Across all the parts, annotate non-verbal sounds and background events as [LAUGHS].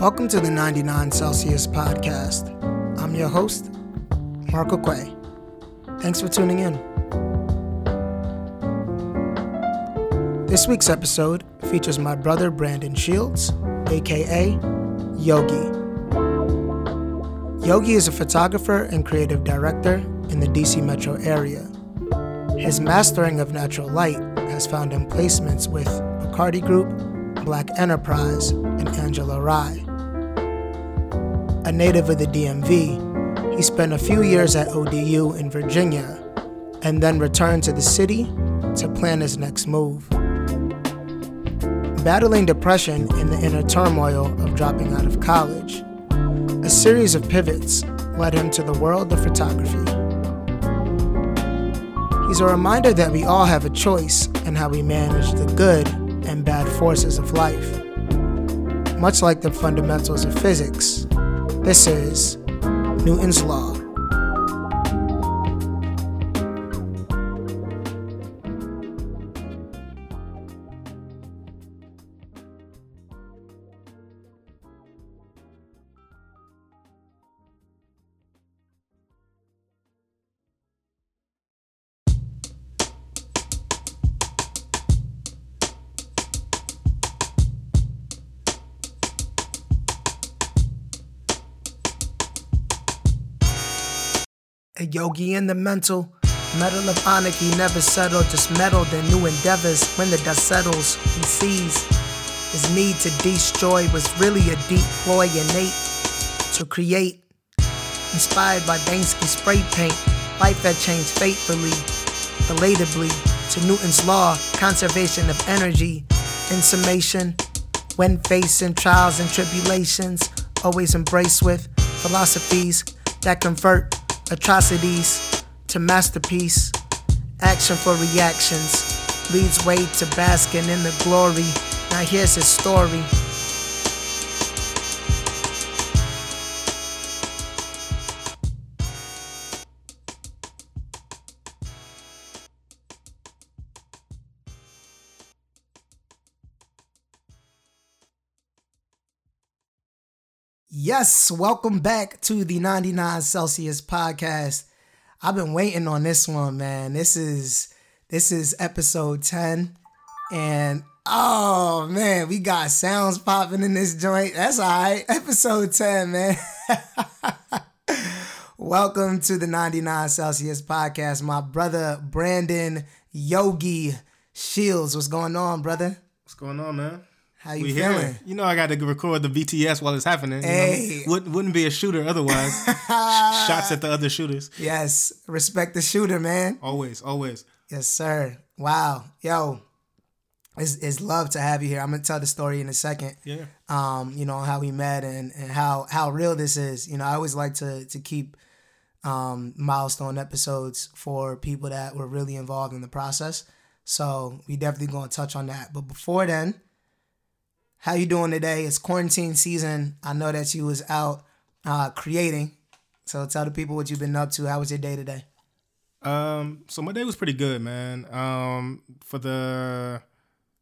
Welcome to the 99 Celsius podcast. I'm your host, Marco Quay. Thanks for tuning in. This week's episode features my brother Brandon Shields, aka Yogi. Yogi is a photographer and creative director in the DC metro area. His mastering of natural light has found him placements with Bacardi Group, Black Enterprise, and Angela Rye. A native of the DMV, he spent a few years at ODU in Virginia and then returned to the city to plan his next move. Battling depression in the inner turmoil of dropping out of college, a series of pivots led him to the world of photography. He's a reminder that we all have a choice in how we manage the good and bad forces of life. Much like the fundamentals of physics, this is Newton's Law. Yogi in the mental. Metal of Anarchy never settled, just meddled in new endeavors. When the dust settles, he sees his need to destroy was really a deep ploy innate to create. Inspired by Banksy spray paint, life had changed fatefully, belatably, to Newton's law, conservation of energy. In summation, when facing trials and tribulations, always embrace with philosophies that convert atrocities to masterpiece. Action for reactions leads way to basking in the glory. Now here's his story. Yes, welcome back to the 99 Celsius podcast. I've been waiting on this one, man. This is this is episode 10 and oh man, we got sounds popping in this joint. That's all right. [LAUGHS] Episode 10, man. [LAUGHS] welcome to the 99 Celsius podcast. My brother Brandon Yogi Shields. What's going on, brother? What's going on, man? How you we feeling? here. You know, I got to record the BTS while it's happening. you know? Hey. Wouldn't, wouldn't be a shooter otherwise. [LAUGHS] Shots at the other shooters. Yes, respect the shooter, man. Always, always. Yes, sir. Wow. Yo, it's, it's love to have you here. I'm gonna tell the story in a second. Yeah. Um, you know, how we met and, and how how real this is. You know, I always like to to keep um milestone episodes for people that were really involved in the process. So we definitely gonna touch on that. But before then, how you doing today? It's quarantine season. I know that you was out uh creating. So tell the people what you've been up to. How was your day today? Um, so my day was pretty good, man. Um, for the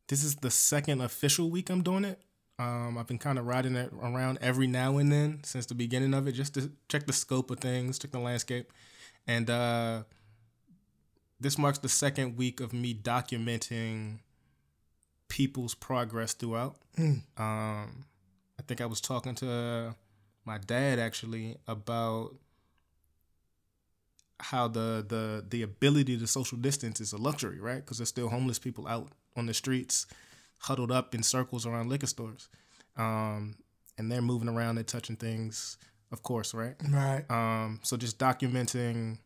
this is the second official week I'm doing it. Um, I've been kind of riding it around every now and then since the beginning of it, just to check the scope of things, check the landscape, and uh, this marks the second week of me documenting people's progress throughout. Um, I think I was talking to my dad actually about how the the the ability to social distance is a luxury, right? Because there's still homeless people out on the streets, huddled up in circles around liquor stores, um, and they're moving around, they're touching things, of course, right? Right. Um, so just documenting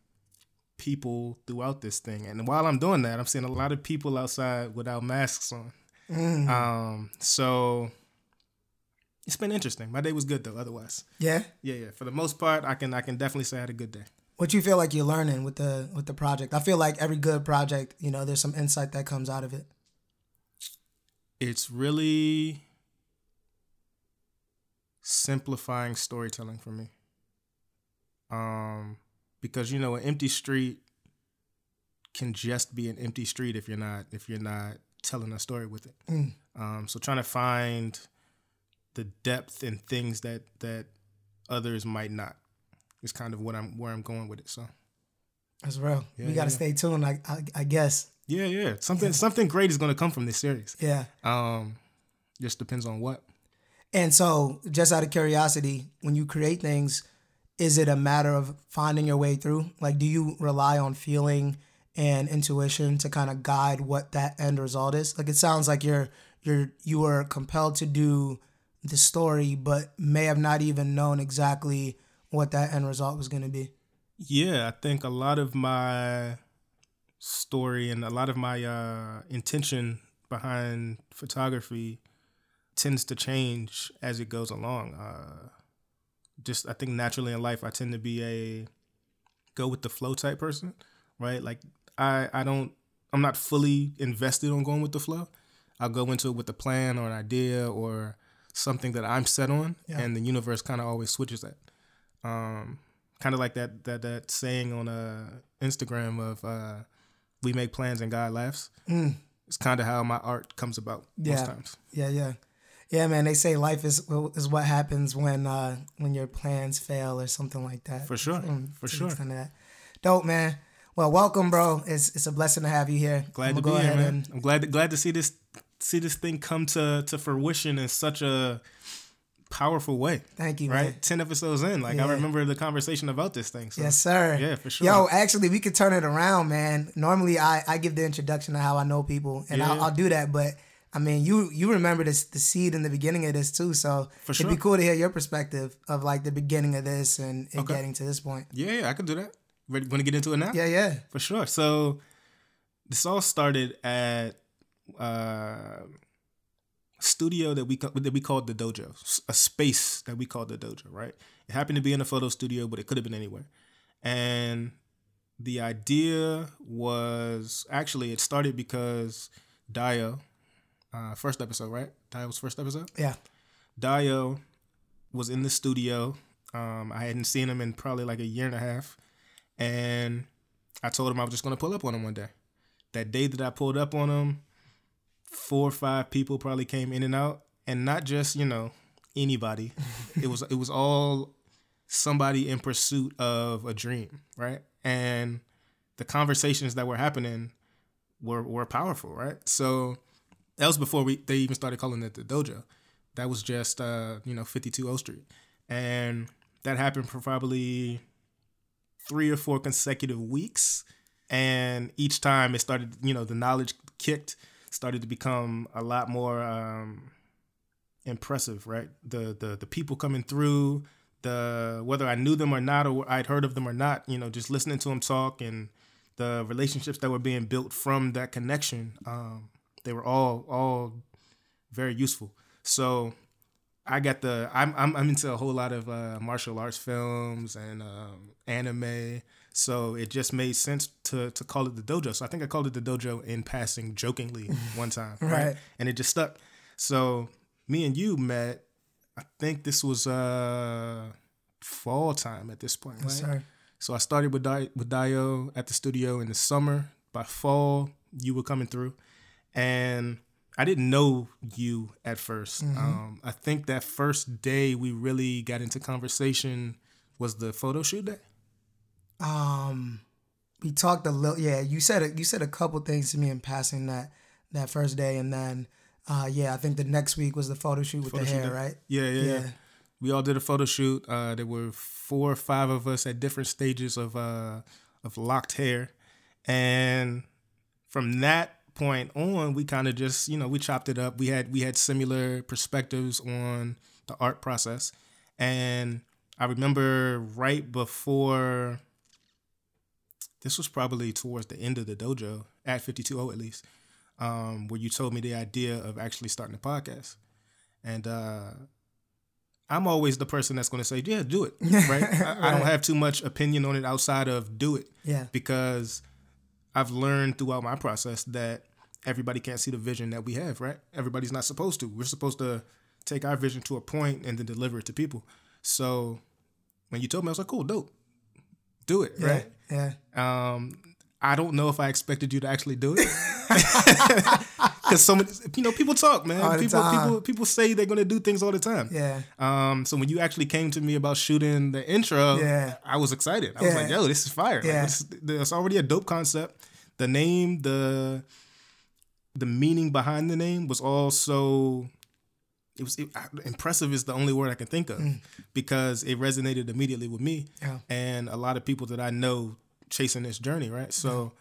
people throughout this thing, and while I'm doing that, I'm seeing a lot of people outside without masks on. Um, so it's been interesting. My day was good though. Otherwise, Yeah. yeah, yeah. For the most part, I can I can definitely say I had a good day. What you feel like you're learning with the with the project? I feel like every good project, you know, there's some insight that comes out of it. It's really simplifying storytelling for me. Um, because you know, an empty street can just be an empty street if you're not if you're not telling a story with it. Um, so trying to find the depth and things that that others might not. Is kind of what I'm where I'm going with it. So That's real. Yeah, we got to yeah. stay tuned, I, I, I guess. yeah, yeah, something something great is going to come from this series. Yeah. Um, just depends on what. And so, just out of curiosity, when you create things, is it a matter of finding your way through? Like, do you rely on feeling and intuition to kind of guide what that end result is? Like, it sounds like you're you're you were compelled to do the story, but may have not even known exactly what that end result was going to be. Yeah, I think a lot of my story and a lot of my uh, intention behind photography tends to change as it goes along. Uh, just I think naturally in life, I tend to be a go with the flow type person, right? Like I I don't I'm not fully invested on going with the flow. I'll go into it with a plan or an idea or something that I'm set on, Yeah. and the universe kind of always switches that. Um, kind of like that that that saying on uh, Instagram of uh, "We make plans and God laughs." Mm. It's kind of how my art comes about Yeah. most times. Yeah, yeah, yeah, man. They say life is is what happens when uh, when your plans fail or something like that. For sure, Mm, for sure. Dope, man. Well, welcome, bro. It's it's a blessing to have you here. Glad I'ma be here, man. and- I'm glad to, glad to see this see this thing come to to fruition in such a powerful way. thank you, Right, man. ten episodes in, like Yeah. I remember the conversation about this thing. So. Yes, sir. Yeah, for sure. Yo, actually, we could turn it around, man. Normally, I, I give the introduction of how I know people, and Yeah, I'll. I'll do that. But I mean, you you remember this the seed in the beginning of this too, so For it'd be cool to hear your perspective of like the beginning of this and, and Okay. getting to this point. Yeah, yeah, I could do that. Ready? Want to get into it now? Yeah, yeah. for sure. So this all started at uh, a studio that we that we called the dojo, a space that we called the dojo. Right? It happened to be in a photo studio, but it could have been anywhere. And the idea was actually it started because Dio, uh, first episode, right? Dio's first episode. Yeah. Dio was in the studio. Um, I hadn't seen him in probably like a year and a half. And I told him I was just going to pull up on him one day. That day that I pulled up on him, four or five people probably came in and out. And not just, you know, anybody. [LAUGHS] it was it was all somebody in pursuit of a dream, right? And the conversations that were happening were were powerful, right? So that was before we they even started calling it the dojo. That was just uh, you know, 52 O Street. And that happened for probably three or four consecutive weeks. And each time it started, you know, the knowledge kicked, started to become a lot more um, impressive, right? The the the people coming through, the whether I knew them or not, or I'd heard of them or not, you know, just listening to them talk and the relationships that were being built from that connection, um, they were all all very useful. So I got the I'm I'm, I'm into a whole lot of uh, martial arts films and um, anime. So it just made sense to to call it the dojo. So I think I called it the dojo in passing, jokingly [LAUGHS] one time, right? Right. And it just stuck. So me and you met. I think this was uh fall time at this point, right? Sir. So I started with Di- with Dio at the studio in the summer. By fall, you were coming through, and I didn't know you at 1st Mm-hmm. Um, I think that first day we really got into conversation was the photo shoot day. Um, we talked a little. Yeah, you said a, you said a couple things to me in passing that that first day, and then uh, yeah, I think the next week was the photo shoot with Photo the shoot hair, day. right? Yeah, yeah, yeah. Yeah. We all did a photo shoot. Uh, there were four or five of us at different stages of uh, of locked hair, and from that point on, we kind of just you know we chopped it up. We had we had similar perspectives on the art process, and I remember right before. This was probably towards the end of the dojo at 52O at least, um, where you told me the idea of actually starting a podcast. And uh, I'm always the person that's going to say, yeah, do it. Right? [LAUGHS] I, I don't have too much opinion on it outside of do it Yeah. because I've learned throughout my process that everybody can't see the vision that we have, right? Everybody's not supposed to. We're supposed to take our vision to a point and then deliver it to people. So when you told me, I was like, cool, dope. Do it, Yeah. right? Yeah. Um, I don't know if I expected you to actually do it [LAUGHS] because so many, you know, people talk, man. People, time. people, people say they're gonna do things all the time. Yeah. Um. So when you actually came to me about shooting the intro, Yeah. I was excited. I was like, "Yo, this is fire! Like, Yeah. this, it's already a dope concept. The name, the the meaning behind the name was also it was it, impressive is the only word I can think of because it resonated immediately with me Mm. Yeah. and a lot of people that I know chasing this journey, right? So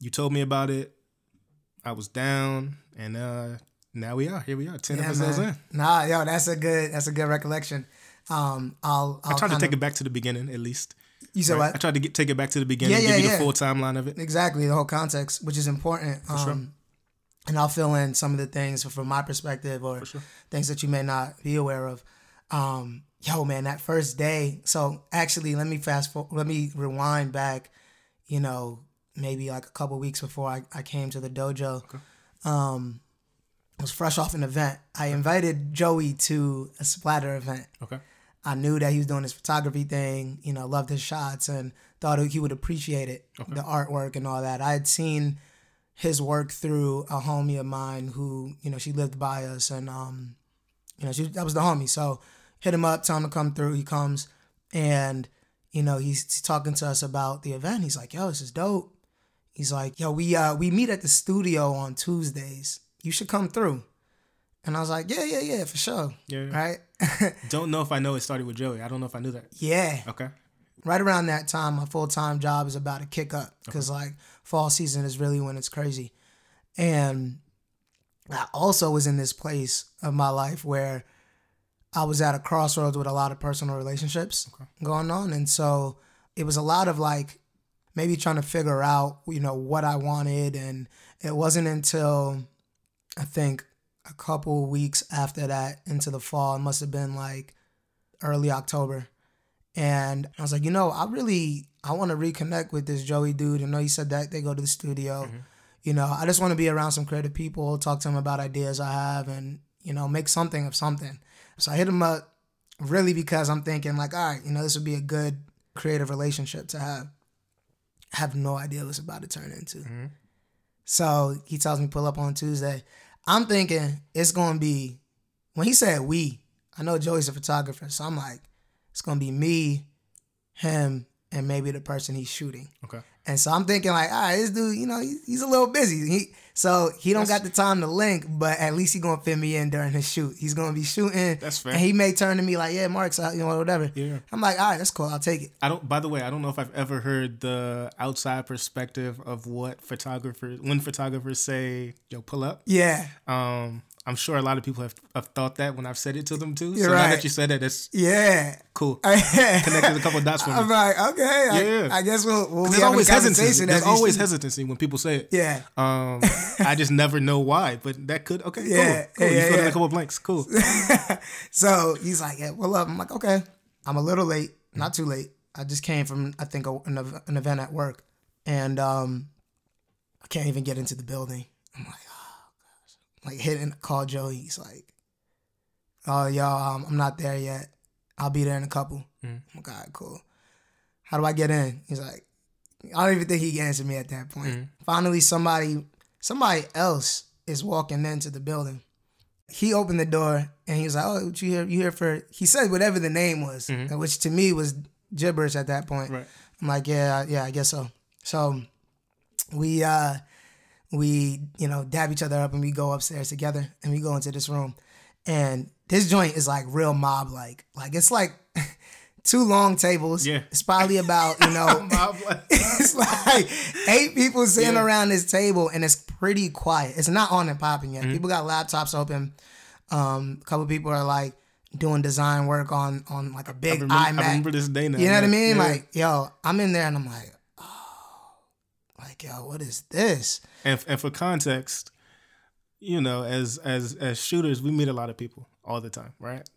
you told me about it. I was down and uh now we are. Here we are, 10 Yeah, episodes man. in. Nah, yo, that's a good that's a good recollection. Um, I'll, I'll I tried to take of- it back to the beginning at least. You said right? I tried to get take it back to the beginning, Yeah, give yeah, you the full timeline of it. Exactly, the whole context, which is important. Um, sure. And I'll fill in some of the things from my perspective or sure. things that you may not be aware of. Um, yo, man, that first day. So actually, let me fast forward. Let me rewind back. You know, maybe like a couple weeks before I, I came to the dojo. Um, I was fresh off an event. I invited Yogi to a splatter event. Okay. I knew that he was doing his photography thing, you know, loved his shots and thought he would appreciate it, the artwork and all that. I had seen his work through a homie of mine who, you know, she lived by us and um, you know, she that was the homie. So hit him up, tell him to come through. He comes and, you know, he's, he's talking to us about the event. He's like, yo, this is dope. He's like, yo, we uh we meet at the studio on Tuesdays. You should come through. And I was like, yeah, yeah, yeah, for sure. Yeah, yeah. Right? [LAUGHS] Don't know if I know it started with Yogi. I don't know if I knew that. yeah. Okay. right around that time, my full time job is about to kick up because like fall season is really when it's crazy, and I also was in this place of my life where I was at a crossroads with a lot of personal relationships going on, and so it was a lot of like maybe trying to figure out you know what I wanted, and it wasn't until I think a couple weeks after that into the fall, it must have been like early October. And I was like, you know, I really I want to reconnect with this Yogi dude. You know, he said that they go to the studio. Mm-hmm. You know, I just want to be around some creative people, talk to him about ideas I have, and you know, make something of something. So I hit him up really because I'm thinking like, all right, you know, this would be a good creative relationship to have. Have no idea what it's about to turn into. Mm-hmm. So he tells me pull up on Tuesday. I'm thinking it's gonna be when he said we. I know Yogi's a photographer, so I'm like, it's gonna be me, him, and maybe the person he's shooting. Okay. And so I'm thinking like, all right, this dude, you know, he, he's a little busy. He so he don't got the time to link, but at least he gonna fit me in during his shoot. He's gonna be shooting. That's fair. And he may turn to me like, yeah, Mark's so, you know, whatever. Yeah. I'm like, all right, that's cool. I'll take it. I don't. By the way, I don't know if I've ever heard the outside perspective of what photographers when photographers say, "Yo, pull up." Yeah, Um, I'm sure a lot of people have, have thought that when I've said it to them too. You're so now that you said that, that's yeah. cool. [LAUGHS] Connected a couple of dots for me. I'm like, okay, Yeah. I guess we'll, we'll There's always hesitancy. There's always shoot. hesitancy when people say it. Yeah. Um, [LAUGHS] I just never know why, but that could okay. Yeah, cool. cool. yeah, you filled in a couple blanks. Cool. [LAUGHS] So he's like, yeah, well, up. I'm like, okay. I'm a little late, not too late. I just came from, I think, an event at work, and um, I can't even get into the building. I'm like, like hitting call Yogi. He's like, oh y'all, um, I'm not there yet. I'll be there in a couple. I'm like, right, cool. How do I get in? He's like, I don't even think he answered me at that point. Finally, somebody, somebody else is walking into the building he opened the door and he was like, "Oh, what you here? You here for?" He said whatever the name was, which to me was gibberish at that point. Right. I'm like, "Yeah, yeah, I guess so." So we uh we you know dab each other up and we go upstairs together and we go into this room and this joint is like real mob like like it's like [LAUGHS] two long tables Yeah. it's probably about you know [LAUGHS] [LAUGHS] it's like eight people sitting Yeah. around this table and it's pretty quiet. It's not on and popping Mm-hmm. yet. People got laptops open. Um, a couple people are like doing design work on on like a big remember, iMac. I remember this day now. you know what I mean? Yeah. Like, yo, I'm in there and I'm like, like, yo, what is this? and, and for context, you know, as as as shooters, we meet a lot of people all the time, right?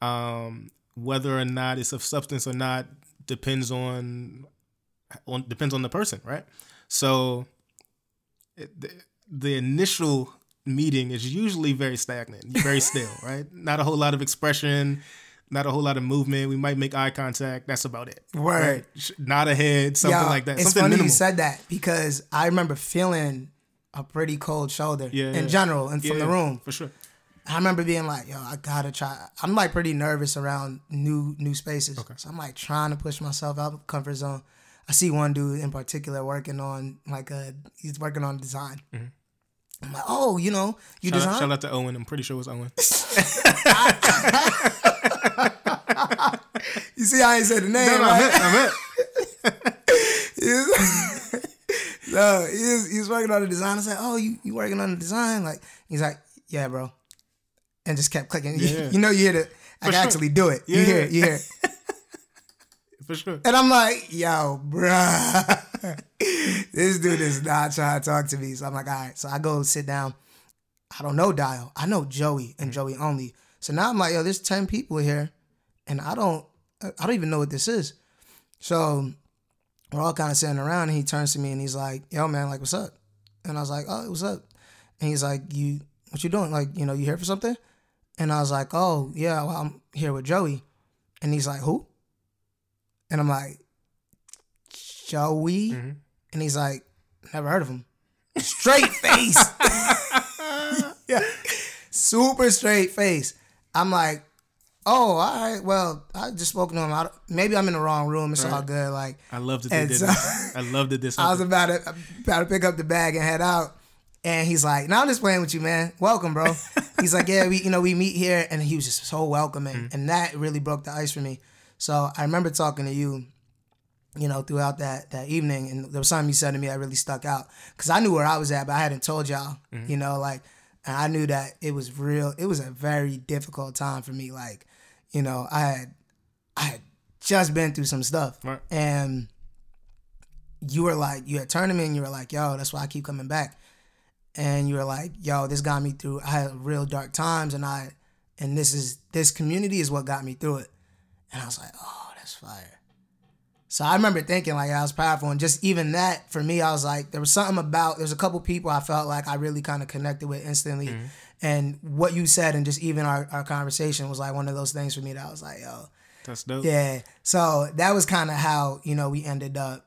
Um, whether or not it's of substance or not depends on on depends on the person, right? So it, the, the initial meeting is usually very stagnant, very [LAUGHS] still, right? Not a whole lot of expression, not a whole lot of movement. We might make eye contact. That's about it. Word. Right? Nod a head, something Yo, like that. It's something funny minimal. you said that because I remember feeling a pretty cold shoulder Yeah, in yeah. general and from Yeah, the room. for sure. I remember being like, yo, I gotta try. I'm like pretty nervous around new new spaces. Okay. So I'm like trying to push myself out of the comfort zone. I see one dude in particular working on like a he's working on design. I'm like, oh, you know, you Mm-hmm. Shout out, design. shout out to Owen. I'm pretty sure it was Owen. [LAUGHS] [LAUGHS] [LAUGHS] [LAUGHS] You see, I ain't said the name. No, no, right? I meant, I meant. [LAUGHS] He's- [LAUGHS] no, he's he's working on the design. I said, "Oh, you you working on the design?" Like he's like, "Yeah, bro," and just kept clicking. You- Yeah. You, know, you hear the. I can sure. actually do it. You hear it. You hear it. For sure. And I'm like, "Yo, bruh, this dude is not trying to talk to me." So I'm like, "All right." So I go sit down. I don't know Dio. I know Yogi and mm. Yogi only. So now I'm like, "Yo, there's ten people here, and I don't, I don't even know what this is." So we're all kind of sitting around and he turns to me and he's like, yo, man, like, what's up? And I was like, oh, what's up? And he's like, you, what you doing? Like, you know, you here for something? And I was like, oh, yeah, well, I'm here with Yogi. And he's like, who? And I'm like, Yogi? Mm-hmm. And he's like, never heard of him. Straight face. [LAUGHS] [LAUGHS] yeah. Super straight face. I'm like, oh, all right, well, I just spoke to him. I, maybe I'm in the wrong room. It's all good. Like, I love that they did so-. I love that this [LAUGHS] I was about to about to pick up the bag and head out, and he's like, "No, I'm just playing with you, man. Welcome, bro." [LAUGHS] he's like, "Yeah, we you know we meet here," and he was just so welcoming, Mm-hmm. and that really broke the ice for me. So I remember talking to you, you know, throughout that that evening, and there was something you said to me that really stuck out because I knew where I was at, but I hadn't told y'all, Mm-hmm. you know, like, and I knew that it was real. It was a very difficult time for me, like, you know, I had I had just been through some stuff, Right. and you were like, you had turned to me and you were like, yo, that's why I keep coming back. And you were like, yo, this got me through. I had real dark times, and I, and this is this community is what got me through it. And I was like, oh, that's fire. So I remember thinking like I was powerful, and just even that for me, I was like, there was something about. There's a couple people I felt like I really kind of connected with instantly, and what you said, and just even our, our conversation was like one of those things for me that I was like, yo, That's dope. yeah. So that was kind of how you know we ended up,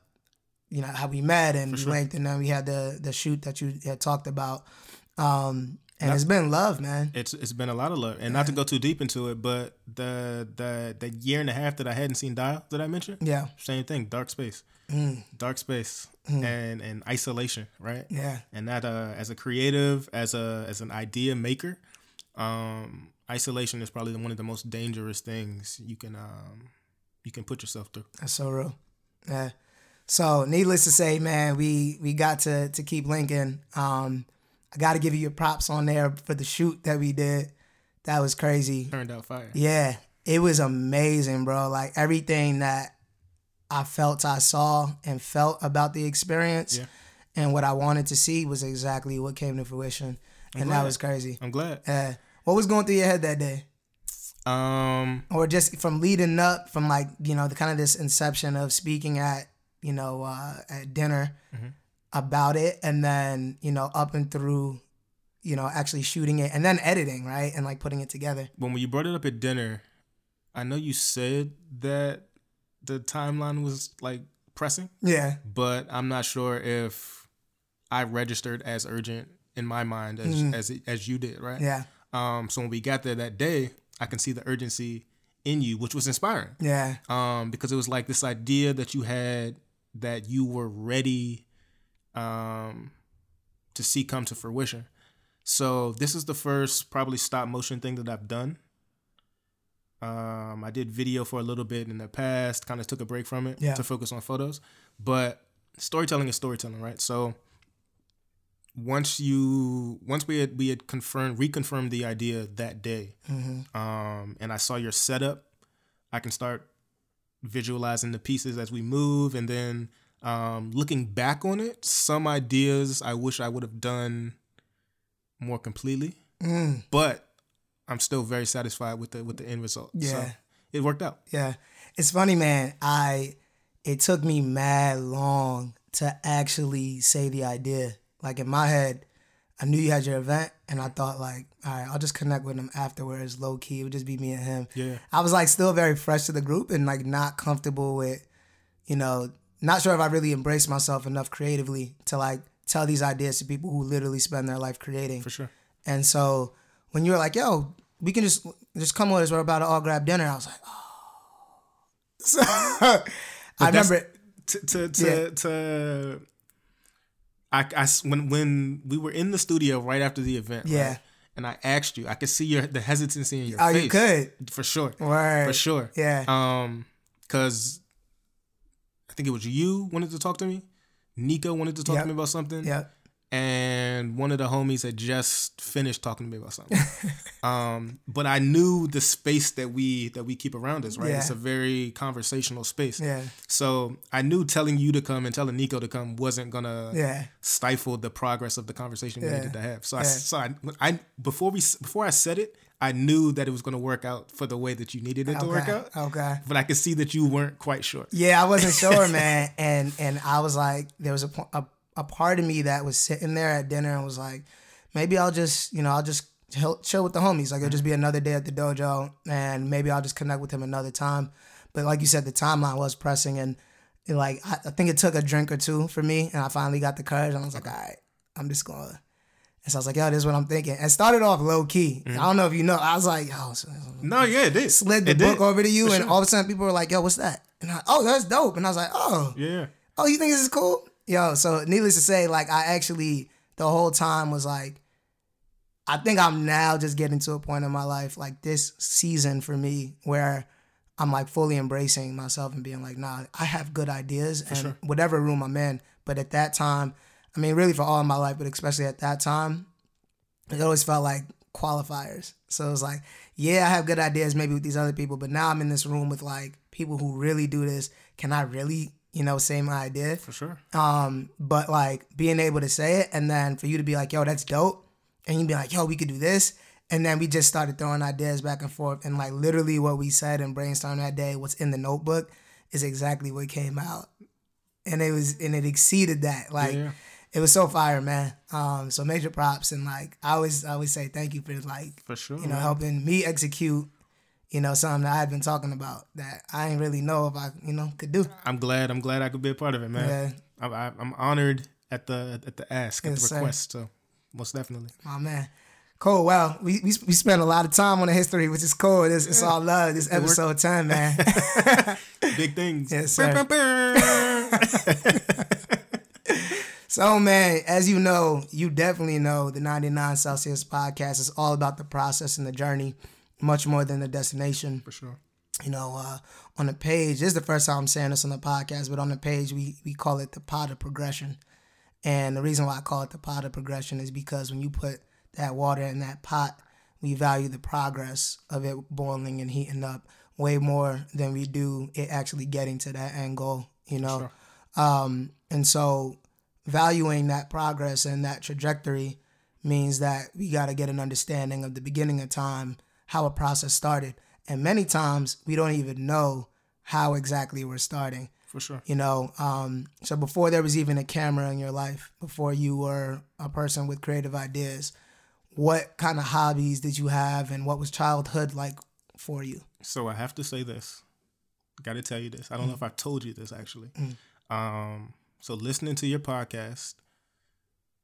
you know, how we met and we sure. linked, and then we had the the shoot that you had talked about. Um, and it's been love, man. It's it's been a lot of love, and not to go too deep into it, but the the the year and a half that I hadn't seen Dio that I mentioned, Yeah, same thing, dark space, dark space, and and isolation, right? yeah, And that uh, as a creative, as a as an idea maker, um, isolation is probably one of the most dangerous things you can um you can put yourself through. that's so real. Yeah. So needless to say, man, we we got to to keep linking. Um, I got to give you your props on there for the shoot that we did. That was crazy. Turned out fire. Yeah, it was amazing, bro. Like everything that I felt I saw and felt about the experience Yeah. and what I wanted to see was exactly what came to fruition. and that was crazy. I'm glad. Uh, what was going through your head that day? Um, Or just from leading up from like, you know, the kind of this inception of speaking at, you know, uh, at dinner Mm-hmm. About it and then, you know, up and through, you know, actually shooting it and then editing, right? And like putting it together. when you brought it up at dinner, I know you said that the timeline was like pressing, Yeah. but I'm not sure if I registered as urgent in my mind as as as you did, right? Yeah. Um, so when we got there that day, I can see the urgency in you, which was inspiring. Yeah. Um, because it was like this idea that you had that you were ready um to see come to fruition. So this is the first probably stop motion thing that I've done. Um, I did video for a little bit in the past, kind of took a break from it Yeah. to focus on photos. But storytelling is storytelling, right? So once you once we had we had confirmed reconfirmed the idea that day, um, and I saw your setup, I can start visualizing the pieces as we move, and then um, looking back on it, some ideas I wish I would have done more completely, Mm. but I'm still very satisfied with the with the end result. So Yeah. it worked out. Yeah. It's funny, man. I it took me mad long to actually say the idea. Like in my head, I knew you had your event and I thought like, all right, I'll just connect with him afterwards, low key. It would just be me and him. Yeah. I was like still very fresh to the group and like not comfortable with, you know, not sure if I really embraced myself enough creatively to like tell these ideas to people who literally spend their life creating. For sure. And so when you were like, "Yo, we can just just come with us. We're about to all grab dinner," I was like, "Oh." [LAUGHS] So, I remember. to to to, Yeah. to I, I when when we were in the studio right after the event, Yeah. right, and I asked you, I could see your the hesitancy in your Oh, face. you could. for sure, Word. for sure, Yeah. Um, because think it was you wanted to talk to me, Nico wanted to talk Yep. to me about something, yeah. and one of the homies had just finished talking to me about something. [LAUGHS] um, but I knew the space that we that we keep around us, right? Yeah. It's a very conversational space. Yeah. So I knew telling you to come and telling Nico to come wasn't gonna Yeah. stifle the progress of the conversation we Yeah. needed to have. So I, so I, I before we before I said it, I knew that it was gonna work out for the way that you needed it to work out. Okay. But I could see that you weren't quite sure. Yeah, I wasn't [LAUGHS] sure, man, and and I was like, there was a, a a part of me that was sitting there at dinner and was like, maybe I'll just, you know, I'll just chill, chill with the homies. Like it'll just be mm-hmm. another day at the dojo, and maybe I'll just connect with him another time. But like you said, the timeline was pressing, and, and like I, I think it took a drink or two for me, and I finally got the courage, and I was like, all right, I'm just gonna. And so I was like, yo, this is what I'm thinking. And started off low key. Mm-hmm. I don't know if you know. I was like, yo, No, yeah, it did. slid the It book did. over to you, For and sure. all of a sudden people were like, "Yo, what's that?" And I, oh, that's dope. And I was like, "Oh, Yeah. oh, you think this is cool?" Yo, so needless to say, like I actually the whole time was like, I think I'm now just getting to a point in my life, like this season for me, where I'm like fully embracing myself and being like, nah, I have good ideas and sure. whatever room I'm in. But at that time, I mean, really for all of my life, but especially at that time, it always felt like qualifiers. So it was like, yeah, I have good ideas maybe with these other people, but now I'm in this room with like people who really do this. Can I really, you know, say my idea? For sure. Um, but like being able to say it and then for you to be like, yo, that's dope. And you'd be like, yo, we could do this. And then we just started throwing ideas back and forth. And like literally what we said and brainstormed that day, what's in the notebook is exactly what came out. And it was and it exceeded that. Like Yeah. It was so fire, man. Um, so major props and like I always I always say thank you for like For sure. you know man. helping me execute, you know, something that I've been talking about that I didn't really know if I, you know, could do. I'm glad. I'm glad I could be a part of it, man. Yeah. I'm, I- I'm honored at the at the ask, at Yes, the sir. request. So most definitely. Oh man. Cool. Well, we, we we spent a lot of time on the history, which is cool. It's, it's all love. This episode ten, man. [LAUGHS] Big things. Yes, sir. [LAUGHS] [LAUGHS] So, man, as you know, you definitely know the 99 Celsius podcast is all about the process and the journey, much more than the destination. For sure. You know, uh, on the page, this is the first time I'm saying this on the podcast, but on the page, we, we call it the pot of progression. And the reason why I call it the pot of progression is because when you put that water in that pot, we value the progress of it boiling and heating up way more than we do it actually getting to that end goal, you know? Um, and so valuing that progress and that trajectory means that we got to get an understanding of the beginning of time, how a process started. And many times we don't even know how exactly we're starting For sure. you know um, so before there was even a camera in your life before you were a person with creative ideas what kind of hobbies did you have and what was childhood like for you So I have to say this. Got to tell you this. I don't know if I told you this actually. Um, so listening to your podcast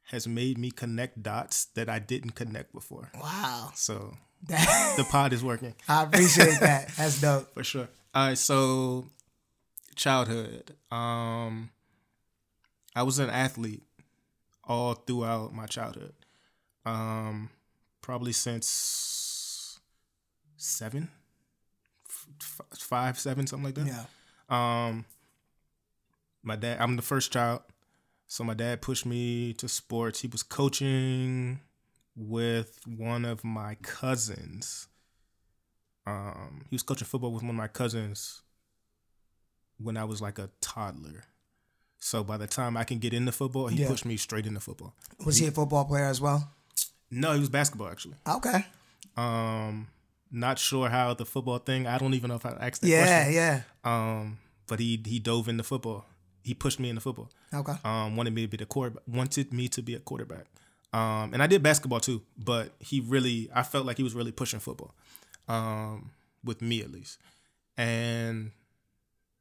has made me connect dots that I didn't connect before. wow So [LAUGHS] the pod is working i appreciate that that's dope for sure. All right, so childhood. Um, I was an athlete all throughout my childhood. Um, probably since seven, f- f- five, seven, something like that. yeah Um, my dad. I'm the first child, so my dad pushed me to sports. He was coaching with one of my cousins. Um, he was coaching football with one of my cousins when I was like a toddler. So by the time I can get into football, he Yeah. pushed me straight into football. was he a football player as well No, he was basketball actually. okay Um, not sure how the football thing. I don't even know if I asked that yeah question. Yeah, yeah Um, but he he dove into football. He pushed me into football. okay Um, wanted me to be the quarterback. Wanted me to be a quarterback. Um, and I did basketball too. But he really, I felt like he was really pushing football. Um, with me at least, and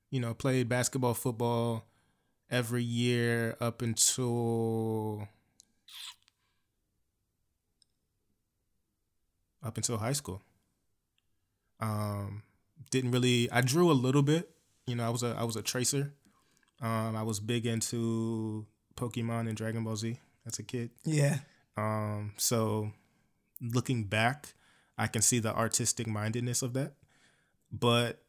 you know, played basketball, football, every year up until up until high school. Um, didn't really. I drew a little bit. You know, I was a I was a tracer. Um, I was big into Pokemon and Dragon Ball Z as a kid. Yeah. Um, so looking back, I can see the artistic mindedness of that, but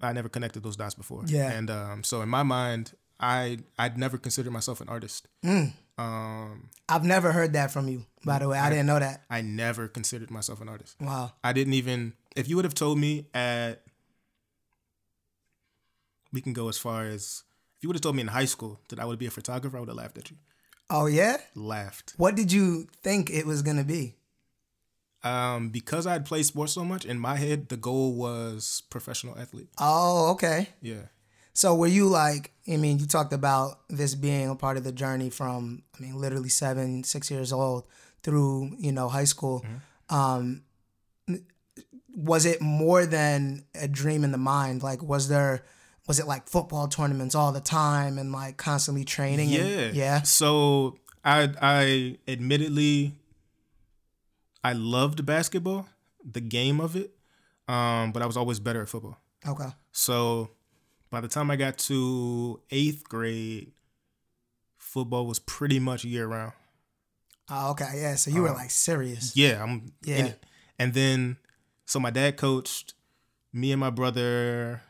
I never connected those dots before. Yeah. And um, so in my mind, I I'd never considered myself an artist. Mm. Um, I've never heard that from you, by the way. I didn't know that. I never considered myself an artist. Wow. I didn't even. If you would have told me at, we can go as far as if you would have told me in high school that I would be a photographer, I would have laughed at you. Oh yeah. Laughed. What did you think it was gonna be? Um, because I had played sports so much, in my head, the goal was professional athlete. Oh, okay. Yeah. So were you like? I mean, you talked about this being a part of the journey from, I mean, literally seven, six years old through, you know, high school. Um, was it more than a dream in the mind? Like, was there, was it like football tournaments all the time and like constantly training? Yeah. And, yeah. So I I admittedly I loved basketball, the game of it. Um, but I was always better at football. Okay. So by the time I got to eighth grade, football was pretty much year round. Oh, okay. Yeah. So you were like serious. Yeah, I'm Yeah. And then so my dad coached me and my brother.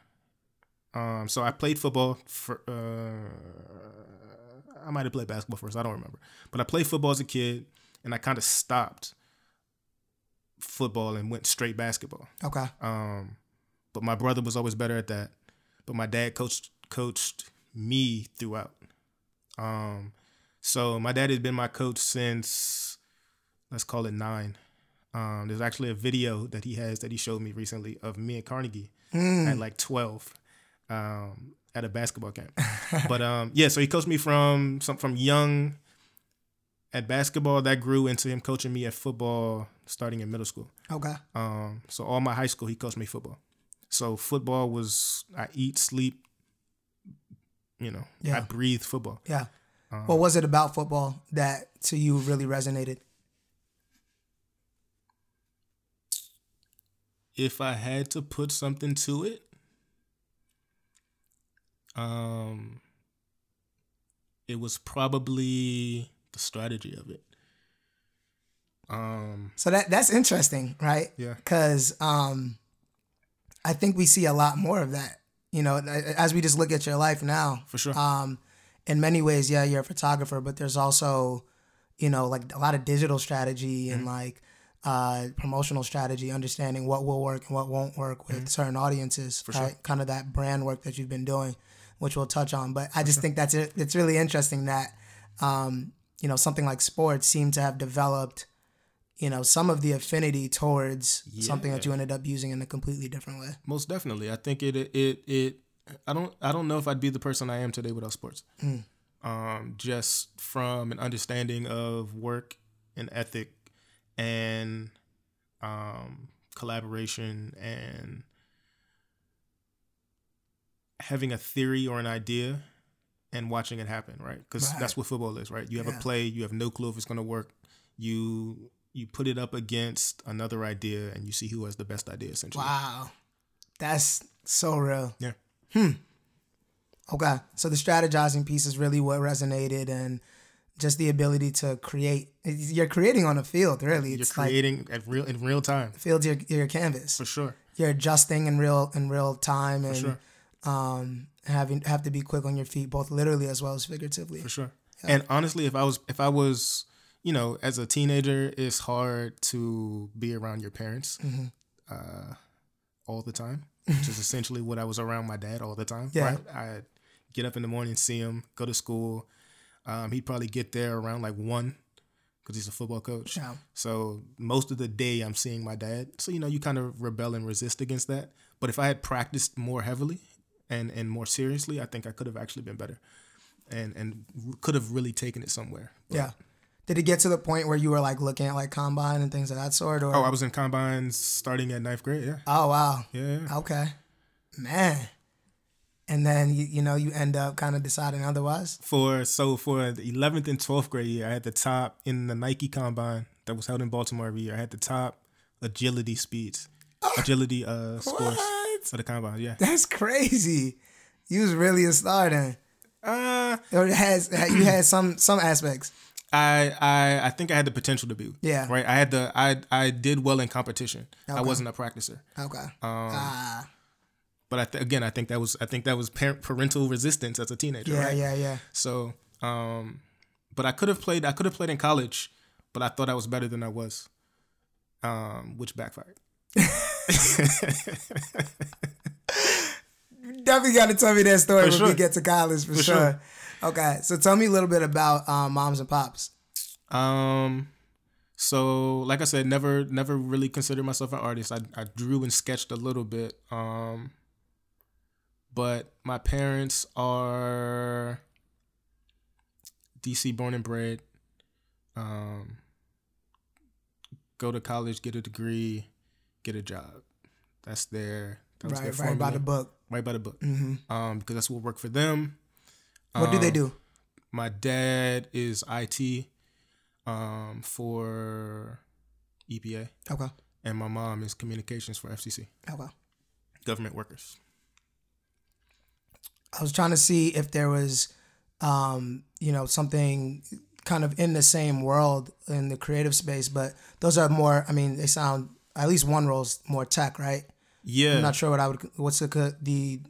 Um, so I played football for uh, I might have played basketball first, I don't remember. But I played football as a kid and I kind of stopped football and went straight basketball. Okay. Um, but my brother was always better at that. But my dad coached coached me throughout. Um, so my dad has been my coach since let's call it nine. Um, there's actually a video that he has that he showed me recently of me at Carnegie at like 12 um, at a basketball camp. [LAUGHS] but um, yeah, so he coached me from some from young at basketball that grew into him coaching me at football starting in middle school. Okay. Um, so all my high school, he coached me football. So football was I eat, sleep, you know, yeah. I breathe football. Yeah. what was it about football that to you really resonated? If I had to put something to it, um, it was probably the strategy of it. Um, So that that's interesting, right? Yeah. Because um, I think we see a lot more of that. You know, as we just look at your life now. for sure. Um, in many ways, yeah, you're a photographer, but there's also, you know, like a lot of digital strategy and like uh, promotional strategy, understanding what will work and what won't work with certain audiences, For right? Kind of that brand work that you've been doing, which we'll touch on. But I just think that's it. It's really interesting that, um, you know, something like sports seem to have developed, you know, some of the affinity towards something that you ended up using in a completely different way. Most definitely. I think it it it I don't I don't know if I'd be the person I am today without sports. Um, just from an understanding of work and ethic and um, collaboration and having a theory or an idea and watching it happen, right? Because Right. that's what football is, right? You have Yeah. a play, you have no clue if it's going to work. You you put it up against another idea and you see who has the best idea essentially. Wow. That's so real. Yeah. Hmm. Okay. So the strategizing piece is really what resonated and just the ability to create. You're creating on a field, really. You're It's like creating at real in real time field's your, your canvas. for sure. You're adjusting in real in real time and sure. Um, having have to be quick on your feet, both literally as well as figuratively. for sure. And honestly, if I was if I was you know as a teenager, it's hard to be around your parents Mm-hmm. uh, all the time, which is essentially what I was around my dad all the time. Yeah. Right? I get up in the morning, see him, go to school. Um, he'd probably get there around like one because he's a football coach. Yeah. So most of the day I'm seeing my dad. So you know you kind of rebel and resist against that. But if I had practiced more heavily and and more seriously, I think I could have actually been better, and and could have really taken it somewhere. But- Yeah. Did it get to the point where you were like looking at like combine and things of that sort? Or Oh, I was in combines starting at ninth grade. Yeah. oh wow. Yeah. yeah. Okay. Man. and then you, you know you end up kind of deciding otherwise. For so for the 11th and 12th grade year, I had the top in the Nike Combine that was held in Baltimore every year. I had the top agility speeds, agility uh scores What? For the combine. Yeah. That's crazy. You was really a star then. Uh, Or it has you had some some aspects. I I I think I had the potential to be. Yeah. Right. I had the I I did well in competition. I wasn't a practicer. Okay. Um, ah, but I th- again, I think that was I think that was parent, parental resistance as a teenager. yeah, right? yeah, yeah. So, um, but I could have played. I could have played in college, but I thought I was better than I was, um, which backfired. [LAUGHS] Definitely got to tell me that story For when we get to college for, For sure. sure. Okay, so tell me a little bit about um, moms and pops. Um, so like I said, never never really considered myself an artist. I I drew and sketched a little bit. Um, but my parents are DC born and bred. Um, go to college, get a degree, get a job. That's their that Right, their right by the book. right by the book. hmm Um, because that's what worked for them. What do they Um, do? My dad is IT um, for EPA, Okay, and my mom is communications for FCC, okay. government workers. I was trying to see if there was, um, you know, something kind of in the same world in the creative space, but those are more. I mean, they sound at least one role is more tech, right? Yeah, I'm not sure what I would. What's the the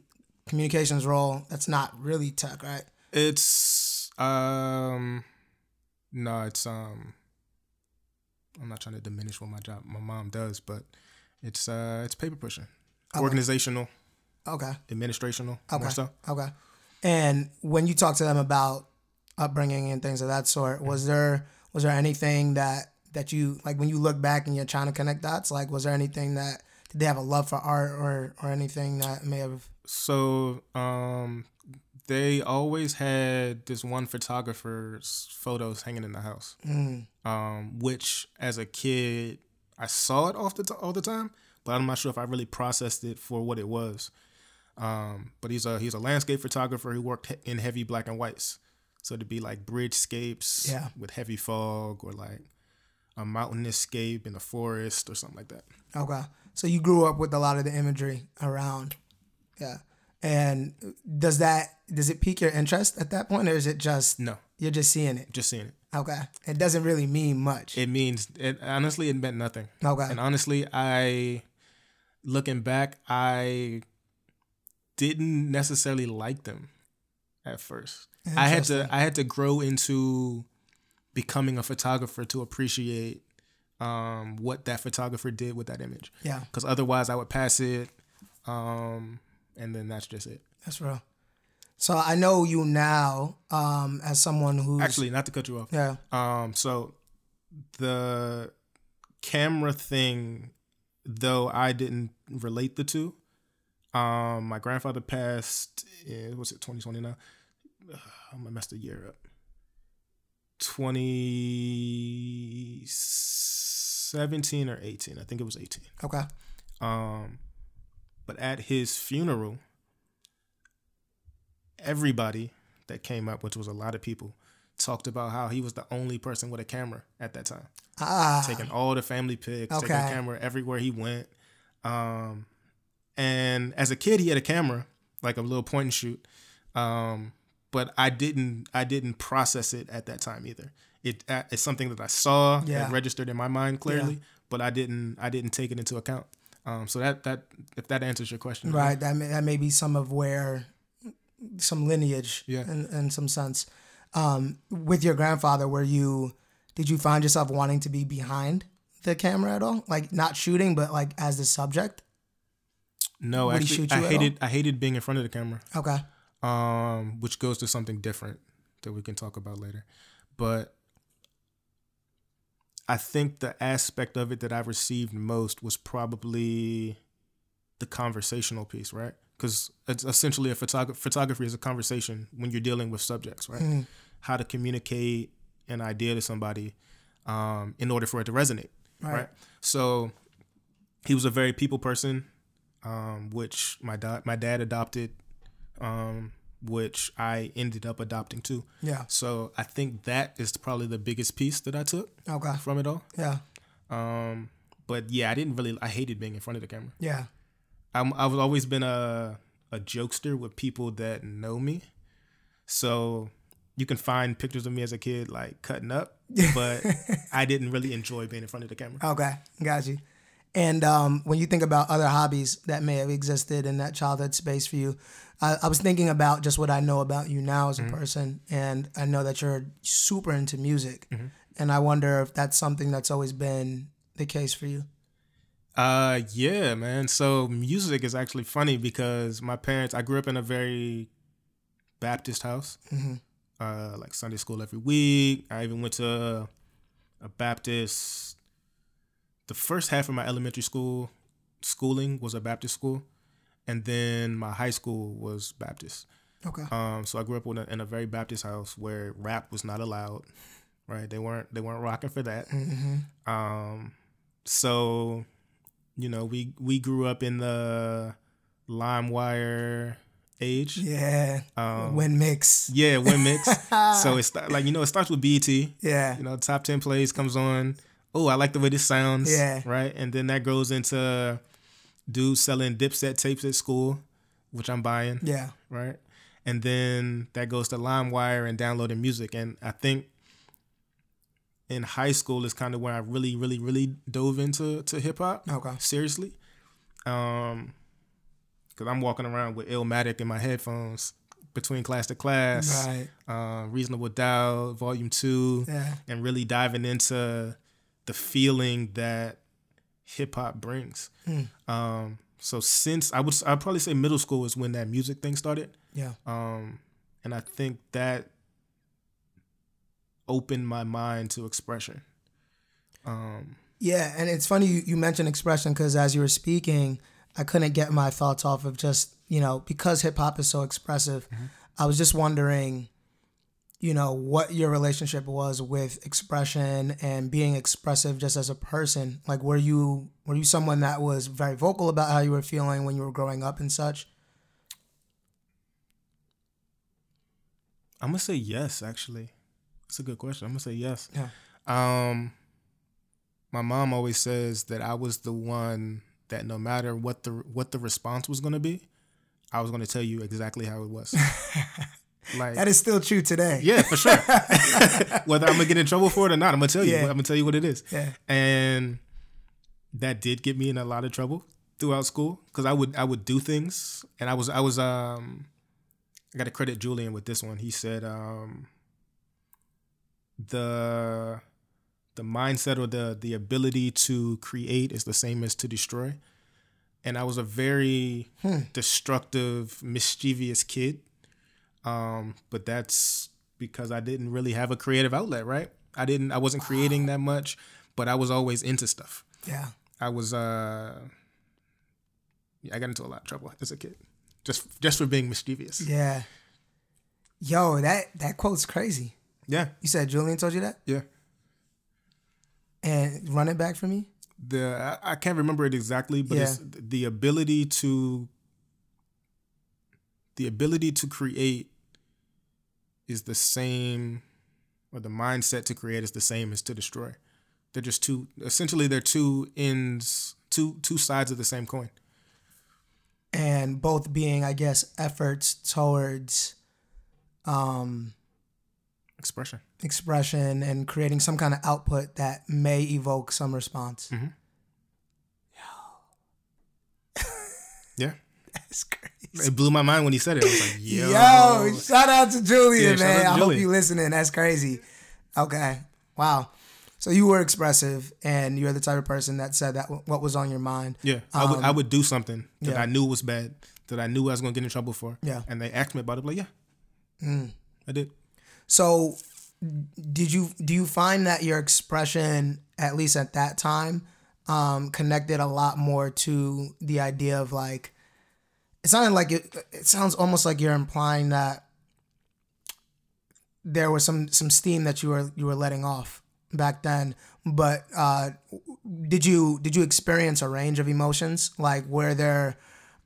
communications role? That's not really tech, right? it's um, no, it's um. I'm not trying to diminish what my job, my mom does, but it's uh, it's paper pushing, Okay. organizational, Okay. administrational, Okay. so. Okay. And when you talk to them about upbringing and things of that sort, was there was there anything that that you like when you look back and you're trying to connect dots? Like, was there anything that did they have a love for art or or anything that may have? So, um, they always had this one photographer's photos hanging in the house. Mm, Um, which as a kid I saw it off the t- all the time, but I'm not sure if I really processed it for what it was. Um, but he's a he's a landscape photographer who worked he- in heavy black and whites, so to be like bridgescapes Yeah. with heavy fog or like a mountain escape in a forest or something like that. okay. So you grew up with a lot of the imagery around, yeah. And does that does it pique your interest at that point, or is it just No, you're just seeing it? just seeing it. Okay. It doesn't really mean much. It means it honestly it meant nothing. okay. And honestly, I looking back, I didn't necessarily like them at first. I had to I had to grow into becoming a photographer to appreciate um, what that photographer did with that image. Yeah, Because otherwise, I would pass it, um, and then that's just it. that's real. So I know you now um, as someone who Actually, not to cut you off. yeah. Um, so the camera thing, though I didn't relate the two. Um, my grandfather passed. In, was it twenty twenty now? [SIGHS] I'm gonna mess the year up. Twenty seventeen or eighteen? I think it was eighteen. Okay. Um, but at his funeral, everybody that came up, which was a lot of people, talked about how he was the only person with a camera at that time, Ah. taking all the family pics, taking Okay. a camera everywhere he went. Um, and as a kid, he had a camera, like a little point and shoot. Um, but I didn't, I didn't process it at that time either. It, it's something that I saw, Yeah. that registered in my mind clearly, but I didn't, I didn't take it into account. Um, so that that if that answers your question, Right. That may, that may be some of where some lineage Yeah. in, in some sense. Um, with your grandfather, were you did you find yourself wanting to be behind the camera at all? Like not shooting, but like as the subject? No, Would actually, I at hated I hated being in front of the camera. Okay. Um, which goes to something different that we can talk about later. But I think the aspect of it that I received most was probably the conversational piece, right? Because it's essentially a photog- photography is a conversation when you're dealing with subjects, right? Mm. How to communicate an idea to somebody um, in order for it to resonate, Right. right? So he was a very people person, um, which my dad my dad adopted um, which I ended up adopting too. Yeah. So I think that is probably the biggest piece that I took Okay. from it all. Yeah. Um, but yeah, I didn't really. I hated being in front of the camera. Yeah. I'm, I've always been a a jokester with people that know me, so you can find pictures of me as a kid like cutting up, [LAUGHS] but I didn't really enjoy being in front of the camera. Okay. Got you. And um, when you think about other hobbies that may have existed in that childhood space for you, I, I was thinking about just what I know about you now as a person, and I know that you're super into music, and I wonder if that's something that's always been the case for you. Uh, yeah, man. So music is actually funny because my parents. I grew up in a very Baptist house. Uh, like Sunday school every week. I even went to a Baptist. The first half of my elementary school schooling was a Baptist school, and then my high school was Baptist. Okay. Um, so I grew up in a, in a very Baptist house where rap was not allowed. Right? They weren't they weren't rocking for that. Um, so you know we we grew up in the LimeWire age. Yeah. Um, Win mix. yeah, Win Mix. [LAUGHS] so it's like you know it starts with BET. Yeah. You know, top ten plays comes on. Oh, I like the way this sounds. Yeah. Right, and then that goes into dudes selling Dipset tapes at school, which I'm buying Yeah. right? And then that goes to LimeWire and downloading music. And I think in high school is kind of where I really, really, really dove into to hip hop. Okay. Seriously. Um, because I'm walking around with Illmatic in my headphones between class to class, Right. uh, Reasonable Doubt, Volume Two, Yeah. and really diving into the feeling that hip hop brings. Um, so since I would, I'd probably say middle school is when that music thing started. Yeah. Um, and I think that opened my mind to expression. Um, Yeah, and it's funny you, you mentioned expression because as you were speaking, I couldn't get my thoughts off of just, you know, because hip hop is so expressive, I was just wondering, you know, what your relationship was with expression and being expressive just as a person. Like were you were you someone that was very vocal about how you were feeling when you were growing up and such? I'm gonna say yes. Actually, it's a good question. I'm gonna say yes. Yeah. Um, my mom always says that I was the one that no matter what the what the response was gonna be, I was gonna tell you exactly how it was. [LAUGHS] like That is still true today. Yeah, for sure. [LAUGHS] Whether I'm gonna get in trouble for it or not, I'm gonna tell you. Yeah. I'm gonna tell you what it is. Yeah. And that did get me in a lot of trouble throughout school because I would I would do things, and I was I was um I got to credit Julian with this one. He said um the the mindset or the the ability to create is the same as to destroy. And I was a very destructive, mischievous kid. Um, but that's because I didn't really have a creative outlet, right? I didn't I wasn't creating that much, but I was always into stuff. Yeah. I was uh yeah, I got into a lot of trouble as a kid. Just just for being mischievous. Yeah. Yo, that that quote's crazy. Yeah. You said Julian told you that? Yeah. And run it back for me? The I, I can't remember it exactly, but it's the ability to the ability to create is the same or the mindset to create is the same as to destroy. They're just two essentially they're two ends two two sides of the same coin. and both being i guess efforts towards um Expression. expression and creating some kind of output that may evoke some response Yeah. [LAUGHS] that's crazy It blew my mind when he said it. I was like, yo. yo, shout out to julian Yeah, man to i hope Julian. you listening that's crazy okay wow so you were expressive and you're the type of person that said that what was on your mind Yeah, I would I would do something that yeah. I knew was bad, that I knew I was gonna get in trouble for. Yeah. and they asked me about it. Like, yeah, I did. So, did you do you find that your expression, at least at that time, um, connected a lot more to the idea of like? It sounded like it. It sounds almost like you're implying that there was some some steam that you were you were letting off back then. But uh, did you did you experience a range of emotions? Like, were there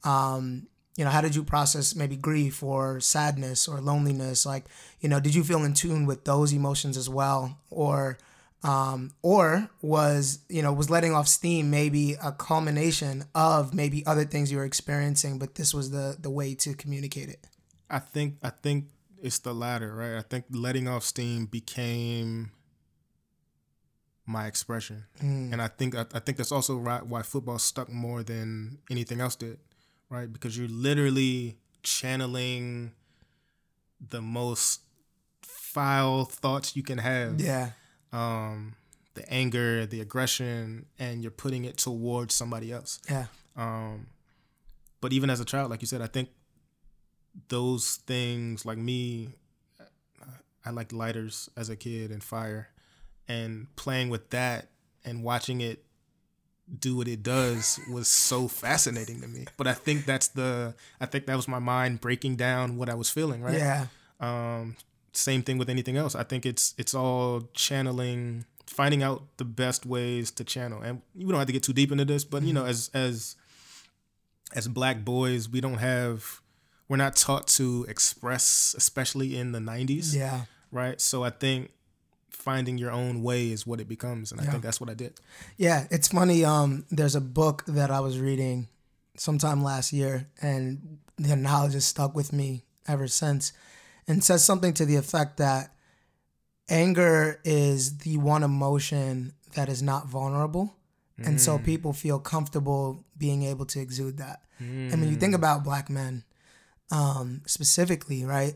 um, you know, how did you process maybe grief or sadness or loneliness? Like, you know, did you feel in tune with those emotions as well, or um, or was you know was letting off steam maybe a culmination of maybe other things you were experiencing, but this was the the way to communicate it? I think I think it's the latter, right? I think letting off steam became my expression, Mm. and I think I, I think that's also right why football stuck more than anything else did, right? Because you're literally channeling the most foul thoughts you can have, Yeah, um, the anger, the aggression, and you're putting it towards somebody else. yeah, Um, but even as a child, like you said, I think those things, like me, I liked lighters as a kid and fire, and playing with that and watching it do what it does [LAUGHS] was so fascinating to me. But I think that's the, I think that was my mind breaking down what I was feeling, right? yeah, Um, same thing with anything else. I think it's it's all channeling, finding out the best ways to channel. And we don't have to get too deep into this, but you know, as as as black boys, we don't have we're not taught to express, especially in the '90s, yeah. right? So I think finding your own way is what it becomes, and I Yeah. think that's what I did. Yeah, it's funny. Um, there's a book that I was reading sometime last year, and the knowledge has stuck with me ever since. And says something to the effect that anger is the one emotion that is not vulnerable, and so people feel comfortable being able to exude that. And when you think about black men, um, specifically, right,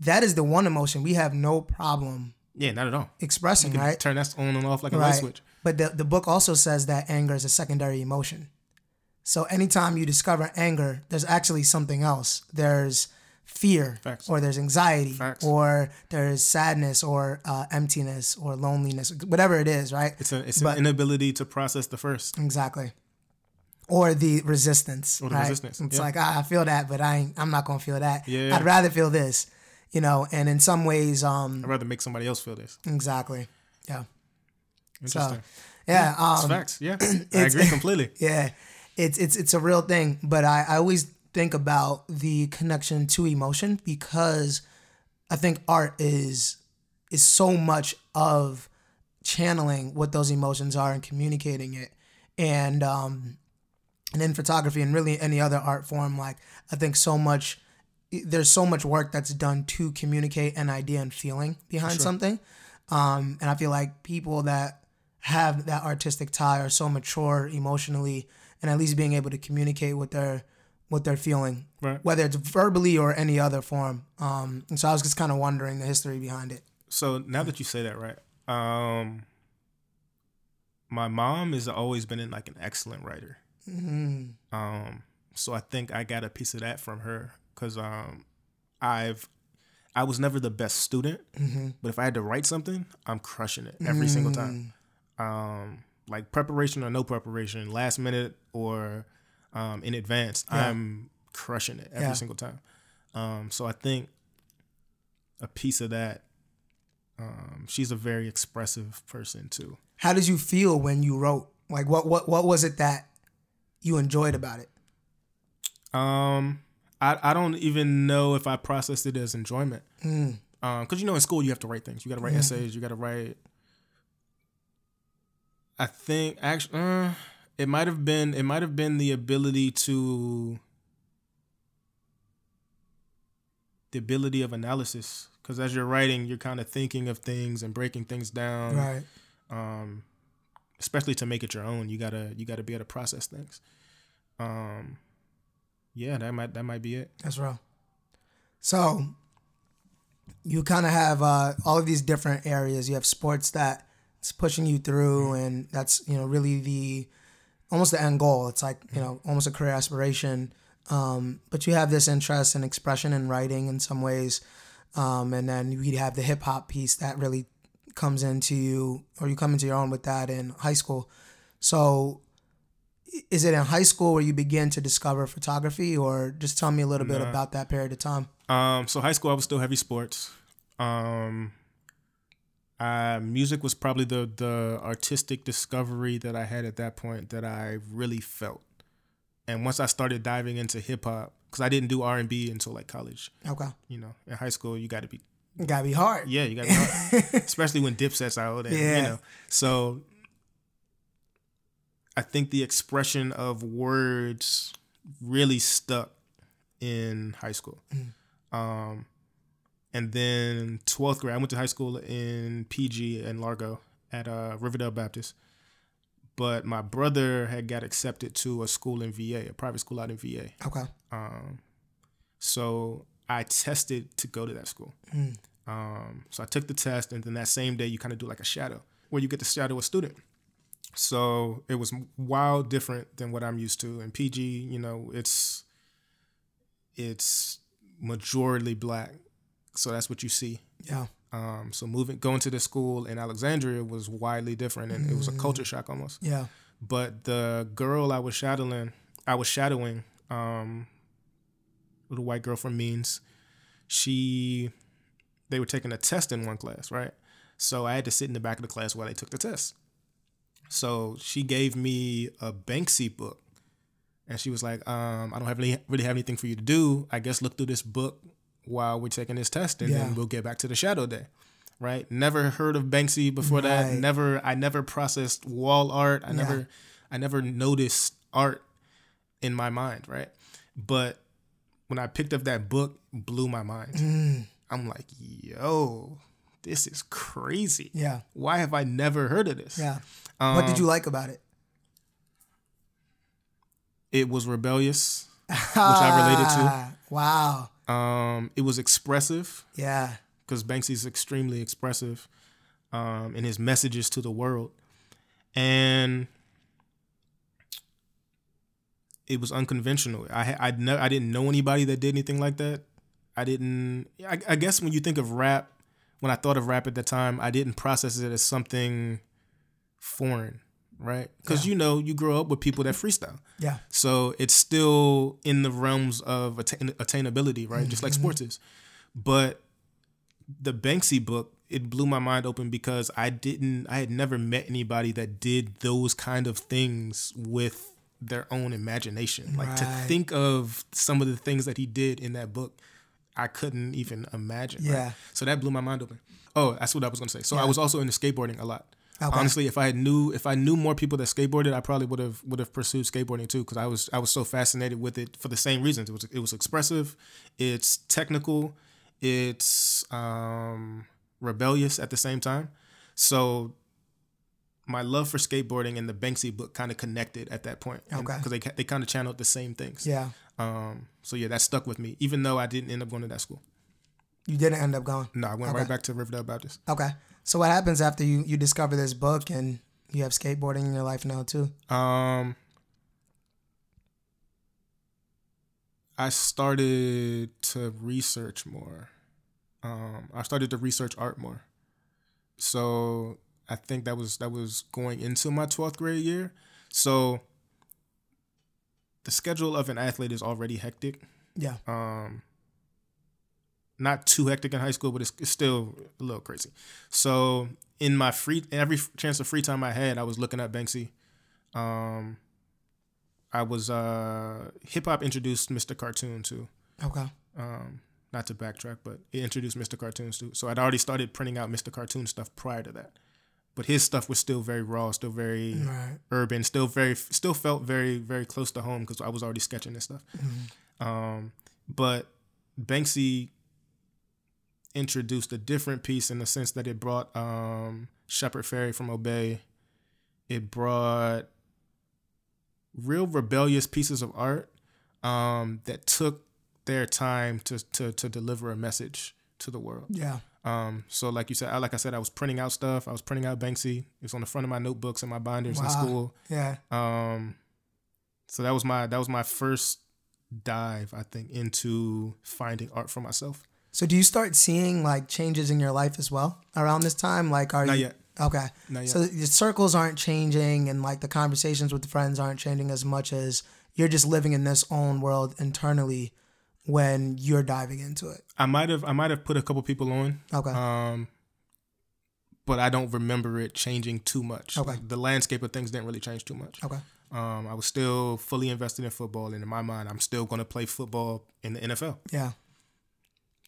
that is the one emotion we have no problem Yeah, not at all. expressing, You can right? turn that on and off like a light switch. But the, the book also says that anger is a secondary emotion. So anytime you discover anger, there's actually something else. There's fear, Facts. or there's anxiety, Facts. or there's sadness, or uh, emptiness, or loneliness, whatever it is, right? It's a it's But- an inability to process the first. Exactly. Or the resistance. Or the right? resistance, It's yeah. like ah, I feel that, but I ain't, I'm not gonna feel that. Yeah. I'd rather feel this, you know. And in some ways, um, I'd rather make somebody else feel this. exactly. Yeah. Interesting. Yeah. It's Um, facts. Yeah, [CLEARS THROAT] I agree [LAUGHS] completely. Yeah, it's it's it's a real thing. But I, I always think about the connection to emotion because I think art is is so much of channeling what those emotions are and communicating it. And um and in photography and really any other art form, like I think so much there's so much work that's done to communicate an idea and feeling behind something. Um, and I feel like people that have that artistic tie are so mature emotionally and at least being able to communicate what they're what they're feeling, Right. whether it's verbally or any other form. Um, and so I was just kind of wondering the history behind it. So now that you say that, right? Um, my mom has always been in like an excellent writer. Mm, Um, so I think I got a piece of that from her because um, I've I was never the best student, mm-hmm. but if I had to write something, I'm crushing it every single Mm. time. Um, like preparation or no preparation, last minute or um, in advance, Yeah. I'm crushing it every Yeah. single time. Um, so I think a piece of that. Um, she's a very expressive person too. How did you feel when you wrote? Like what what what was it that you enjoyed about it? Um, I I don't even know if I processed it as enjoyment. Mm, Um, because you know in school you have to write things. You got to write Yeah. essays. You got to write. I think actually, uh, it might have been it might have been the ability to the ability of analysis. Because as you're writing, you're kind of thinking of things and breaking things down. right. Um, especially to make it your own, you gotta you gotta be able to process things. Um, yeah, that might that might be it. That's right. So you kind of have uh, all of these different areas. You have sports that it's pushing you through, and that's you know really the almost the end goal. It's like you know almost a career aspiration. Um, but you have this interest in expression and writing in some ways, um, and then you have the hip hop piece that really comes into you, or you come into your own with that in high school. So is it in high school where you begin to discover photography or just tell me a little bit about that period of time Um, so high school, I was still heavy sports. Um, uh, music was probably the the artistic discovery that I had at that point that I really felt. And once I started diving into hip hop, because I didn't do R and B until like college. Okay. You know, in high school you got to be gotta be hard. yeah, you got to be hard. [LAUGHS] especially when Dipset's out. And, Yeah. You know, so I think the expression of words really stuck in high school. Um, and then 12th grade, I went to high school in PG and Largo at uh, Riverdale Baptist. But my brother had got accepted to a school in VA, a private school out in VA. Okay. Um, so I tested to go to that school. Um, so I took the test, and then that same day you kind of do like a shadow, where you get to shadow a student. So it was wild different than what I'm used to. In PG, you know, it's it's majority black, so that's what you see. Yeah. Um, so moving going to the school in Alexandria was widely different, and it was a culture shock almost Yeah. but the girl I was shadowing, I was shadowing, um, little white girl from Means, she, they were taking a test in one class, right? So I had to sit in the back of the class while they took the test. So she gave me a Banksy book, and she was like, um, "I don't have really, really have anything for you to do. I guess look through this book while we're taking this test, and Yeah. then we'll get back to the shadow day." Right? Never heard of Banksy before that. Never, I never processed wall art. I Yeah. never, I never noticed art in my mind. Right? But when I picked up that book, blew my mind. Mm. I'm like, yo, this is crazy. Yeah. Why have I never heard of this? Yeah. Um, what did you like about it? It was rebellious, which I related to. [LAUGHS] Wow. Um, it was expressive Yeah. because Banksy's extremely expressive um, in his messages to the world, and it was unconventional. I I'd ne- I didn't know anybody that did anything like that. I didn't. I, I guess when you think of rap, when I thought of rap at the time, I didn't process it as something foreign, right? Because Yeah. you know you grow up with people that freestyle. Yeah. So it's still in the realms of attain- attainability, right? Just like mm-hmm. sports is. But the Banksy book, it blew my mind open because I didn't, I had never met anybody that did those kind of things with their own imagination. Like to think of some of the things that he did in that book, I couldn't even imagine. right? Yeah. So that blew my mind open. Oh, that's what I was gonna say. So I was also into skateboarding a lot. Okay. Honestly, if I had knew if I knew more people that skateboarded, I probably would have would have pursued skateboarding too because I was I was so fascinated with it for the same reasons. It was it was expressive, it's technical, it's um, rebellious at the same time. So my love for skateboarding and the Banksy book kind of connected at that point. Okay. Because they they kind of channeled the same things. Yeah. Um. So yeah, that stuck with me, even though I didn't end up going to that school. You didn't end up going. No, I went Okay. right back to Riverdale Baptist. Okay. So what happens after you you discover this book and you have skateboarding in your life now too? Um, I started to research more. Um, I started to research art more. So I think that was that was going into my twelfth grade year. So the schedule of an athlete is already hectic. Yeah. Um, not too hectic in high school, but it's, it's still a little crazy. So in my free every chance of free time I had, I was looking at Banksy. Um, I was uh, hip hop introduced Mr. Cartoon to. Okay. Um, not to backtrack, but it introduced Mr. Cartoons to. So I'd already started printing out Mr. Cartoon stuff prior to that, but his stuff was still very raw, still very Right. urban, still very, still felt very, very close to home because I was already sketching this stuff. Um, but Banksy introduced a different piece in the sense that it brought um, Shepard Fairey from Obey. It brought real rebellious pieces of art um, that took their time to, to to deliver a message to the world. Yeah. Um, so like you said, I, like I said, I was printing out stuff. I was printing out Banksy. It's on the front of my notebooks and my binders in school. Yeah. Um, so that was my that was my first dive, I think, into finding art for myself. So do you start seeing like changes in your life as well around this time? Like are Not you yet. Okay. Not yet. So the circles aren't changing and like the conversations with friends aren't changing as much as you're just living in this own world internally when you're diving into it. I might have I might have put a couple people on, Okay. um, but I don't remember it changing too much. Okay. The landscape of things didn't really change too much. okay. Um, I was still fully invested in football, and in my mind, I'm still going to play football in the NFL. Yeah.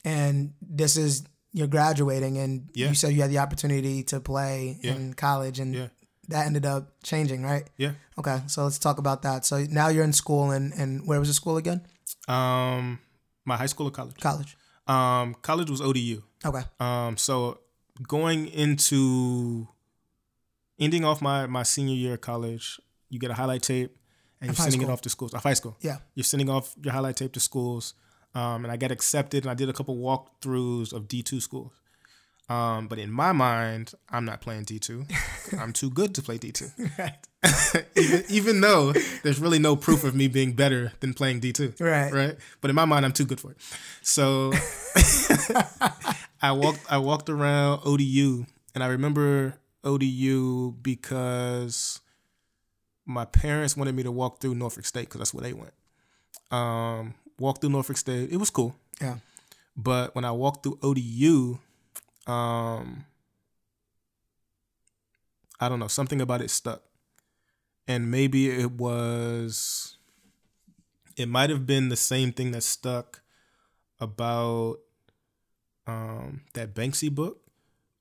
And this is you're graduating, and Yeah. you said you had the opportunity to play Yeah. in college, and Yeah. that ended up changing, right? Yeah. Okay, so let's talk about that. So now you're in school, and and where was the school again? Um, my high school or college? College. Um, college was ODU. Okay. Um, so going into ending off my my senior year of college, you get a highlight tape and you're sending it off to schools. Of high school. Yeah. You're sending off your highlight tape to schools. Um, and I got accepted and I did a couple walkthroughs of D two schools. Um, but in my mind, I'm not playing D two. [LAUGHS] I'm too good to play D two. [LAUGHS] Right. [LAUGHS] even, even though there's really no proof of me being better than playing D two. Right. Right. But in my mind, I'm too good for it. So I walked I walked around ODU and I remember ODU because my parents wanted me to walk through Norfolk State because that's where they went. Um, walked through Norfolk State. It was cool. Yeah. But when I walked through ODU, um, I don't know, something about it stuck. And maybe it was, it might have been the same thing that stuck about um, that Banksy book,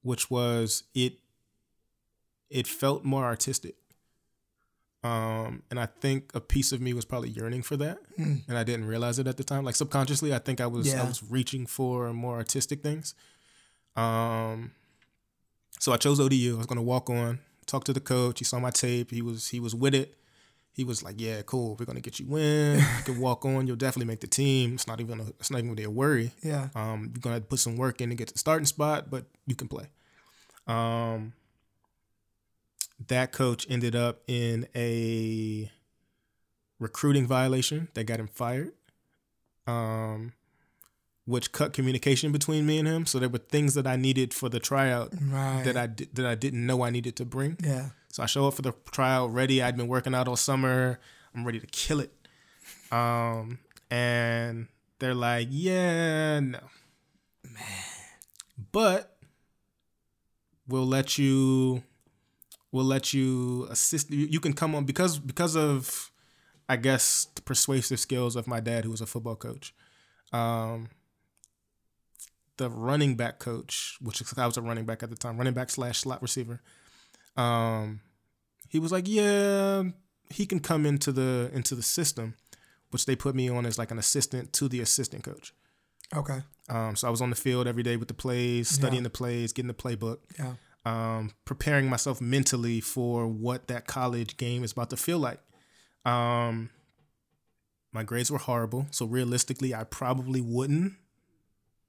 which was it, it felt more artistic. Um, and I think a piece of me was probably yearning for that, Mm. and I didn't realize it at the time. Like subconsciously, I think I was I was reaching for more artistic things. Um, so I chose ODU. I was gonna walk on, talk to the coach. He saw my tape. He was he was with it. He was like, "Yeah, cool. We're gonna get you in. You can walk [LAUGHS] on. You'll definitely make the team. It's not even a, it's not even really a worry. Yeah. Um, you're gonna put some work in to get to the starting spot, but you can play. Um, that coach ended up in a recruiting violation that got him fired. Um, which cut communication between me and him. So there were things that I needed for the tryout Right. that I di- that I didn't know I needed to bring. yeah. So I show up for the tryout ready. I'd been working out all summer. I'm ready to kill it. Um, and they're like, yeah, no. Man, but we'll let you we'll let you assist you, you can come on because because of I guess the persuasive skills of my dad who was a football coach. Um the running back coach, which I was a running back at the time, running back slash slot receiver. Um, he was like, "Yeah, he can come into the into the system," which they put me on as like an assistant to the assistant coach. Okay. Um, so I was on the field every day with the plays, studying Yeah. the plays, getting the playbook, Yeah. Um, preparing myself mentally for what that college game is about to feel like. Um, my grades were horrible, so realistically, I probably wouldn't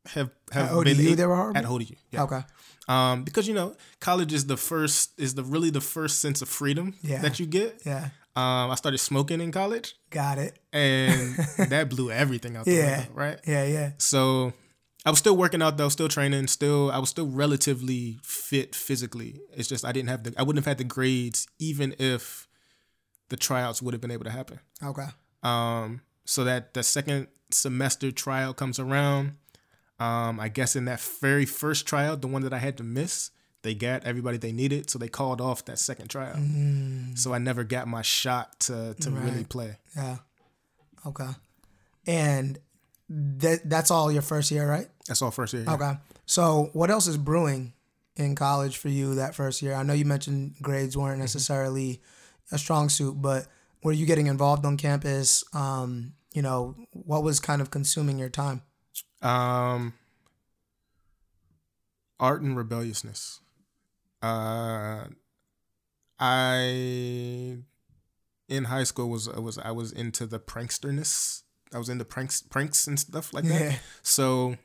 have have At been ODU, a- they were horrible? at ODU. Yeah. Okay. Um, because you know, college is the first is the really the first sense of freedom Yeah. that you get. Yeah. Um, I started smoking in college, Got it. and [LAUGHS] that blew everything out the Yeah. window, right? Yeah. Yeah. So I was still working out though, still training, still I was still relatively fit physically. It's just I didn't have the I wouldn't have had the grades even if the tryouts would have been able to happen. Okay. Um, so that the second semester tryout comes around. Um, I guess in that very first tryout, the one that I had to miss, they got everybody they needed, so they called off that second tryout. So I never got my shot to to really play. Yeah. Okay. And that that's all your first year, right? That's all first year. yeah. Okay. So what else is brewing in college for you that first year? I know you mentioned grades weren't necessarily a strong suit, but were you getting involved on campus? Um, you know, what was kind of consuming your time? Um, art and rebelliousness. Uh, I in high school was was I was into the pranksterness. I was into pranks pranks and stuff like that. Yeah. So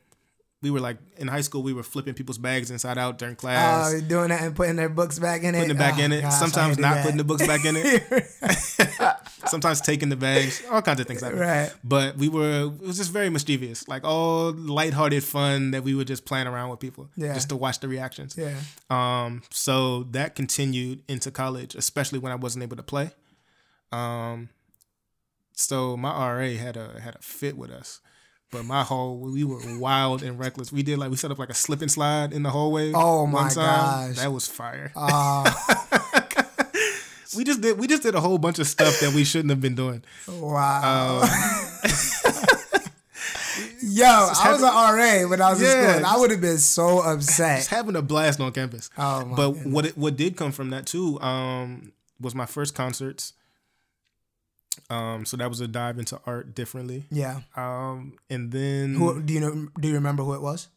we were like in high school we were flipping people's bags inside out during Oh, class. you're doing that and putting their books back in it. Putting it back Oh, in it. gosh, Sometimes not that. putting the books back in it. [LAUGHS] [LAUGHS] Sometimes taking the bags. All kinds of things happen. right. But we were it was just very mischievous, like all lighthearted fun that we were just playing around with people, Yeah. just to watch the reactions. Yeah. Um, so that continued into college, especially when I wasn't able to play. Um, so my RA had a had a fit with us, but my whole we were wild and reckless. We did like we set up like a slip and slide in the hallway. Oh my gosh. that was fire. Uh, we [LAUGHS] We just did we just did a whole bunch of stuff that we shouldn't have been doing. Wow. Um, [LAUGHS] Yo, I was an RA when I was Yeah, in school. And I would have been so upset. just having a blast on campus. Oh, my but goodness. what it, what did come from that too um, was my first concerts. Um, so that was a dive into art differently. Yeah. Um, and then Who do you know? Do you remember who it was?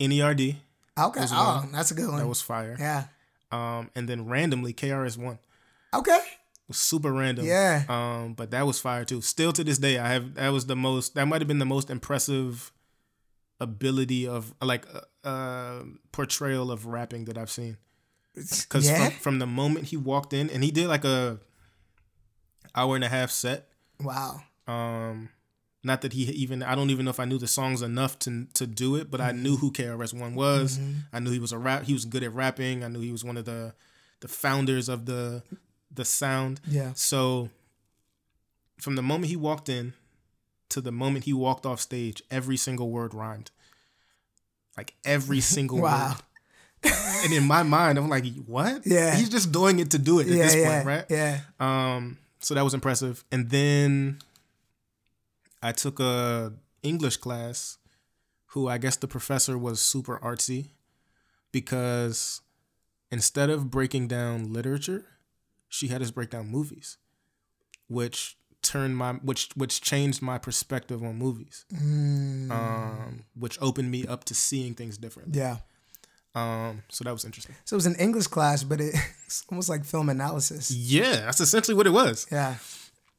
NERD Okay. Was Oh, one. that's a good one. that was fire. yeah. Um, and then randomly KRS One Okay. was super random. Yeah. Um, but that was fire too. Still to this day, I have that was the most that might have been the most impressive ability of like uh, uh portrayal of rapping that I've seen. Because Yeah. from, from the moment he walked in, and he did like a hour and a half set. Wow. Um, not that he even I don't even know if I knew the songs enough to to do it, but I knew who KRS One was. I knew he was a rap. He was good at rapping. I knew he was one of the the founders of the the sound. Yeah. So from the moment he walked in to the moment he walked off stage, every single word rhymed. Like every [LAUGHS] single Wow. word. And in my mind, I'm like, what? Yeah. He's just doing it to do it at Yeah. this yeah. point, right? Yeah. Um, so that was impressive. And then I took a English class who I guess the professor was super artsy because instead of breaking down literature, she had us break down movies, which turned my which which changed my perspective on movies. Mm. Um, which opened me up to seeing things differently. Yeah. Um, so that was interesting. So it was an English class, but it, [LAUGHS] it's almost like film analysis. Yeah, that's essentially what it was. Yeah.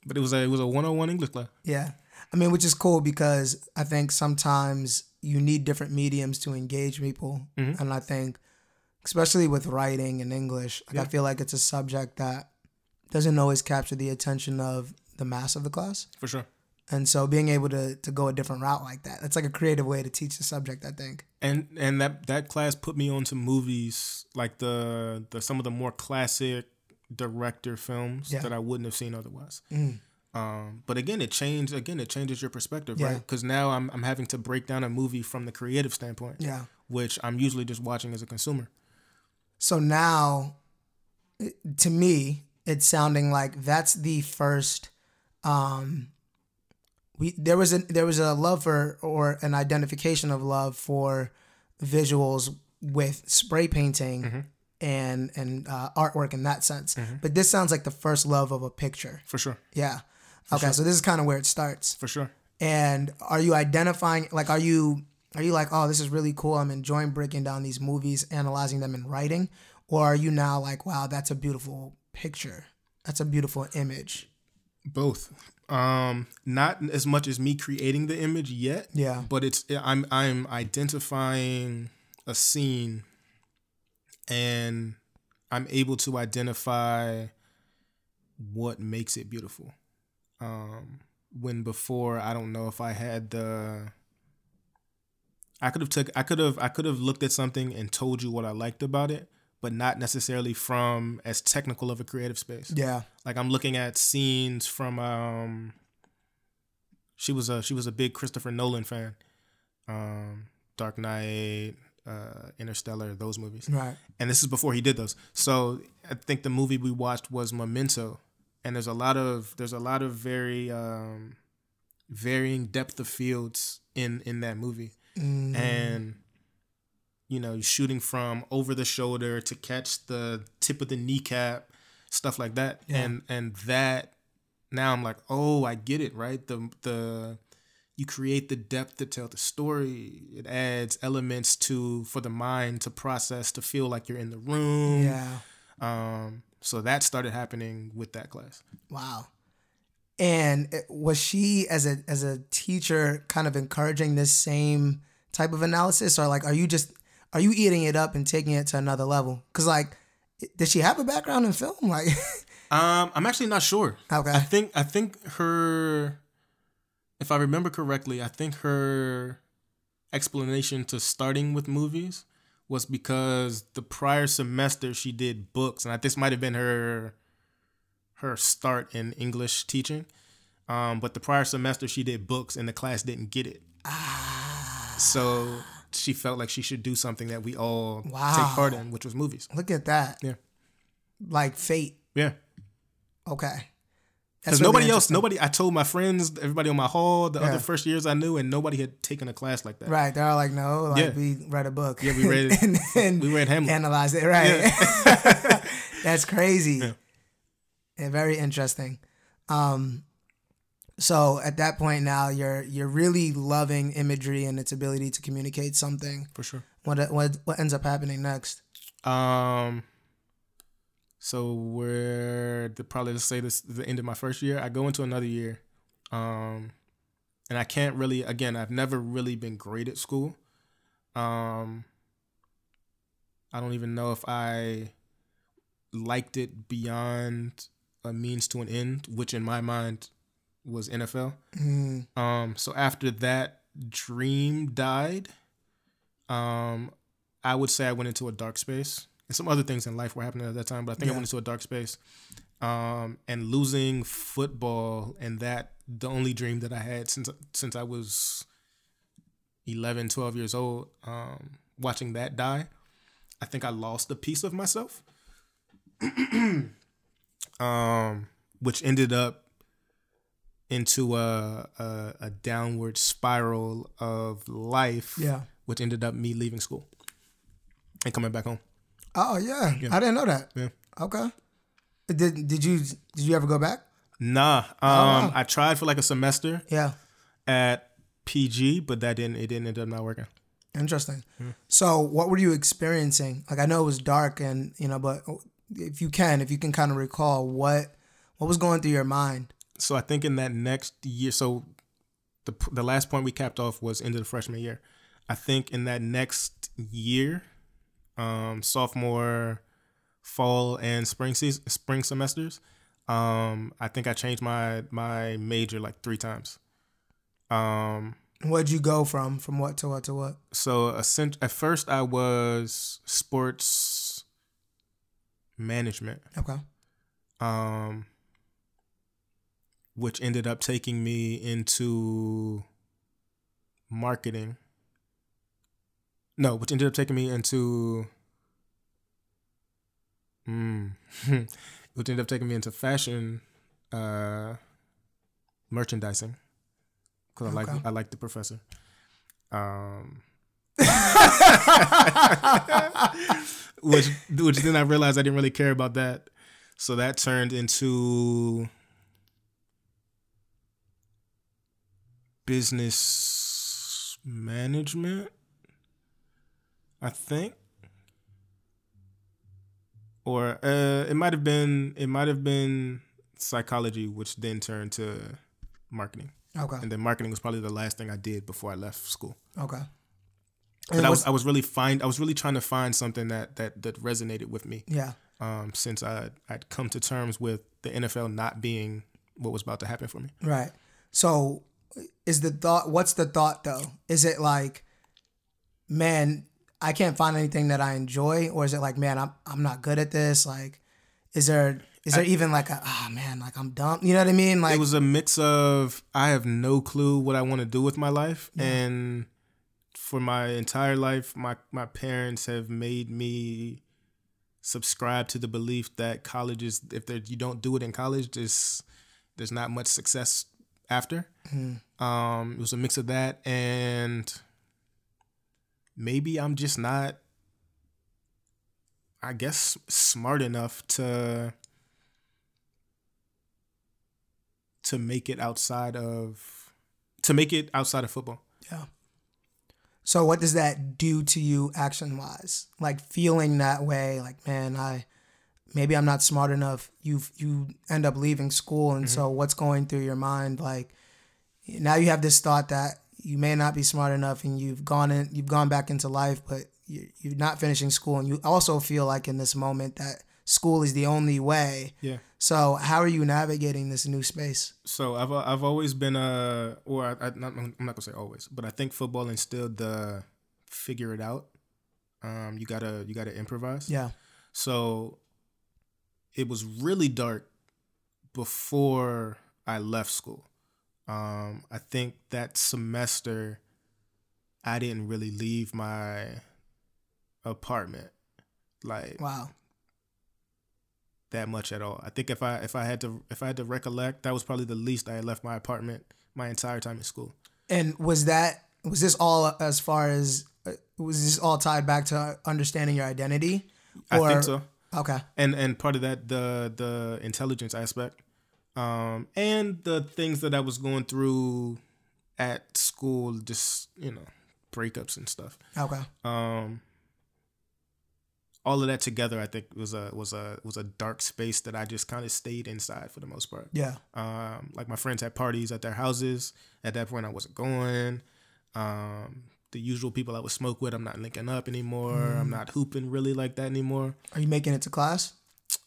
But it was a it was a 101 English class. Yeah. I mean, which is cool because I think sometimes you need different mediums to engage people. Mhm. And I think, especially with writing in English, like I feel like it's a subject that doesn't always capture the attention of the mass of the class. For sure. And so being able to, to go a different route like that, that's like a creative way to teach the subject, I think. and and that that class put me onto movies like the the some of the more classic director films Yeah. that I wouldn't have seen otherwise. Mm. Um, but again, it changed. Again, it changes your perspective, Yeah. right? Because now I'm I'm having to break down a movie from the creative standpoint, Yeah. which I'm usually just watching as a consumer. So now, to me, it's sounding like that's the first. Um, we there was a there was a love for or an identification of love for visuals with spray painting and and uh, artwork in that sense. But this sounds like the first love of a picture. For sure, Yeah. Okay, so this is kind of where it starts. for sure. And are you identifying like are you are you like, oh, this is really cool. I'm enjoying breaking down these movies, analyzing them and writing? Or are you now like, wow, that's a beautiful picture. That's a beautiful image. Both. Um, not as much as me creating the image yet, Yeah. but it's I'm I'm identifying a scene and I'm able to identify what makes it beautiful. Um when before I don't know if I had the I could have took I could have I could have looked at something and told you what I liked about it, but not necessarily from as technical of a creative space. Yeah. Like I'm looking at scenes from um she was a she was a big Christopher Nolan fan. Um Dark Knight, uh Interstellar, those movies. Right. And this is before he did those. So I think the movie we watched was Memento. And there's a lot of there's a lot of very um varying depth of fields in in that movie. Mm, And you know, shooting from over the shoulder to catch the tip of the kneecap, stuff like that. Yeah. And and that now I'm like, oh, I get it, right? The the you create the depth to tell the story. It adds elements to for the mind to process to feel like you're in the room. yeah. Um so that started happening with that class. Wow. And was she as a as a teacher kind of encouraging this same type of analysis or like are you just are you eating it up and taking it to another level? Cuz like did she have a background in film [LAUGHS] like Um, I'm actually not sure. Okay. I think I think her, if I remember correctly, I think her explanation to starting with movies was because the prior semester she did books, and this might have been her her start in English teaching. Um, but the prior semester she did books, and the class didn't get it. Ah. So she felt like she should do something that we all Wow. take part in, which was movies. look at that. Yeah. Like fate. Yeah. Okay. Because really nobody else, nobody. I told my friends, everybody on my hall, the Yeah. other first years I knew, and nobody had taken a class like that. Right. They're all like, no, like Yeah. we read a book. Yeah, we read- [LAUGHS] and then We read Hamlet. analyze it. Right. [LAUGHS] [LAUGHS] That's crazy. Yeah. And very interesting. Um, so at that point now, you're you're really loving imagery and its ability to communicate something. for sure. What what what ends up happening next? Um. So we're the, probably let's say this the end of my first year. I go into another year, um, and I can't really. Again, I've never really been great at school. Um. I don't even know if I liked it beyond a means to an end, which in my mind was NFL. Mm, Um, so after that dream died, um, I would say I went into a dark space. And some other things in life were happening at that time, but I think I went into a dark space. Um, and losing football and that the only dream that I had since since I was 11, 12 years old, um, watching that die, I think I lost a piece of myself. [CLEARS THROAT] um, which ended up into a, a a downward spiral of life, yeah. which ended up me leaving school and coming back home. Oh yeah. Yeah. I didn't know that. Yeah. Okay. Did did you did you ever go back? Nah, um, wow. I tried for like a semester Yeah. at PG, but that didn't it didn't end up not working. Interesting. So, what were you experiencing? Like, I know it was dark, and you know, but if you can, if you can kind of recall what what was going through your mind. So I think in that next year, so the the last point we capped off was into the freshman year. I think in that next year, um, sophomore, fall, and spring season, spring semesters, um, I think I changed my my major like three times. Um, What'd you go from? From what to what to what? so at first I was sports management. Okay. um, which ended up taking me into marketing. No, which ended up taking me into, mm, [LAUGHS] which ended up taking me into fashion, uh, merchandising, because I like I like the professor. Um, [LAUGHS] [LAUGHS] which which then I realized I didn't really care about that. So that turned into business management, I think. Or uh, it might have been it might have been psychology, which then turned to marketing, Okay. and then marketing was probably the last thing I did before I left school. Okay. But And I was I was really find I was really trying to find something that that that resonated with me yeah. um, since I I'd come to terms with the NFL not being what was about to happen for me. Right. So, is the thought? What's the thought though? Is it like, man, I can't find anything that I enjoy, or is it like, man, I'm I'm not good at this? Like, is there is there even like a ah man, like I'm dumb? You know what I mean? Like, it was a mix of I have no clue what I want to do with my life, and for my entire life, my my parents have made me subscribe to the belief that college is if you don't do it in college, there's there's not much success after. Um, it was a mix of that and maybe I'm just not, I guess, smart enough to to make it outside of to make it outside of football. Yeah. So what does that do to you action wise? Like feeling that way, like man, I maybe I'm not smart enough. You you end up leaving school, and so what's going through your mind? Like now you have this thought that you may not be smart enough, and you've gone in, you've gone back into life, but you, you're not finishing school, and you also feel like in this moment that school is the only way. Yeah. So how are you navigating this new space? So I've I've always been a or I, I not, I'm not gonna say always, but I think football instilled the figure it out. Um, you gotta you gotta improvise. Yeah. So it was really dark before I left school. Um, I think that semester I didn't really leave my apartment. Like Wow. that much at all. I think if I if I had to if I had to recollect, that was probably the least I had left my apartment my entire time in school. And was that was this all as far as uh, was this all tied back to understanding your identity? I think so. Okay. And and part of that the the intelligence aspect, um, and the things that I was going through at school, just you know, breakups and stuff. Okay. Um, all of that together, I think was a was a was a dark space that I just kind of stayed inside for the most part. Yeah. Um, like my friends had parties at their houses. At that point, I wasn't going. Um, the usual people I would smoke with, I'm not linking up anymore. Mm. I'm not hooping really like that anymore. Are you making it to class?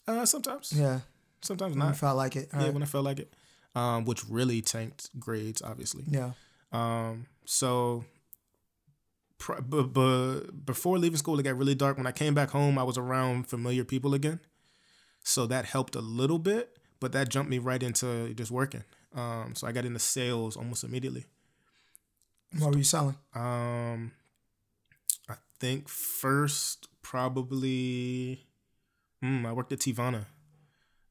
Uh, sometimes, Yeah. sometimes not. When not. felt like it. All Yeah, right. when I felt like it, um, which really tanked grades, obviously. Yeah. Um, so, pr- b- b- before leaving school, it got really dark. When I came back home, I was around familiar people again, so that helped a little bit. But that jumped me right into just working. Um, so I got into sales almost immediately. What were you selling? Um, I think first probably, mm, I worked at Teavana.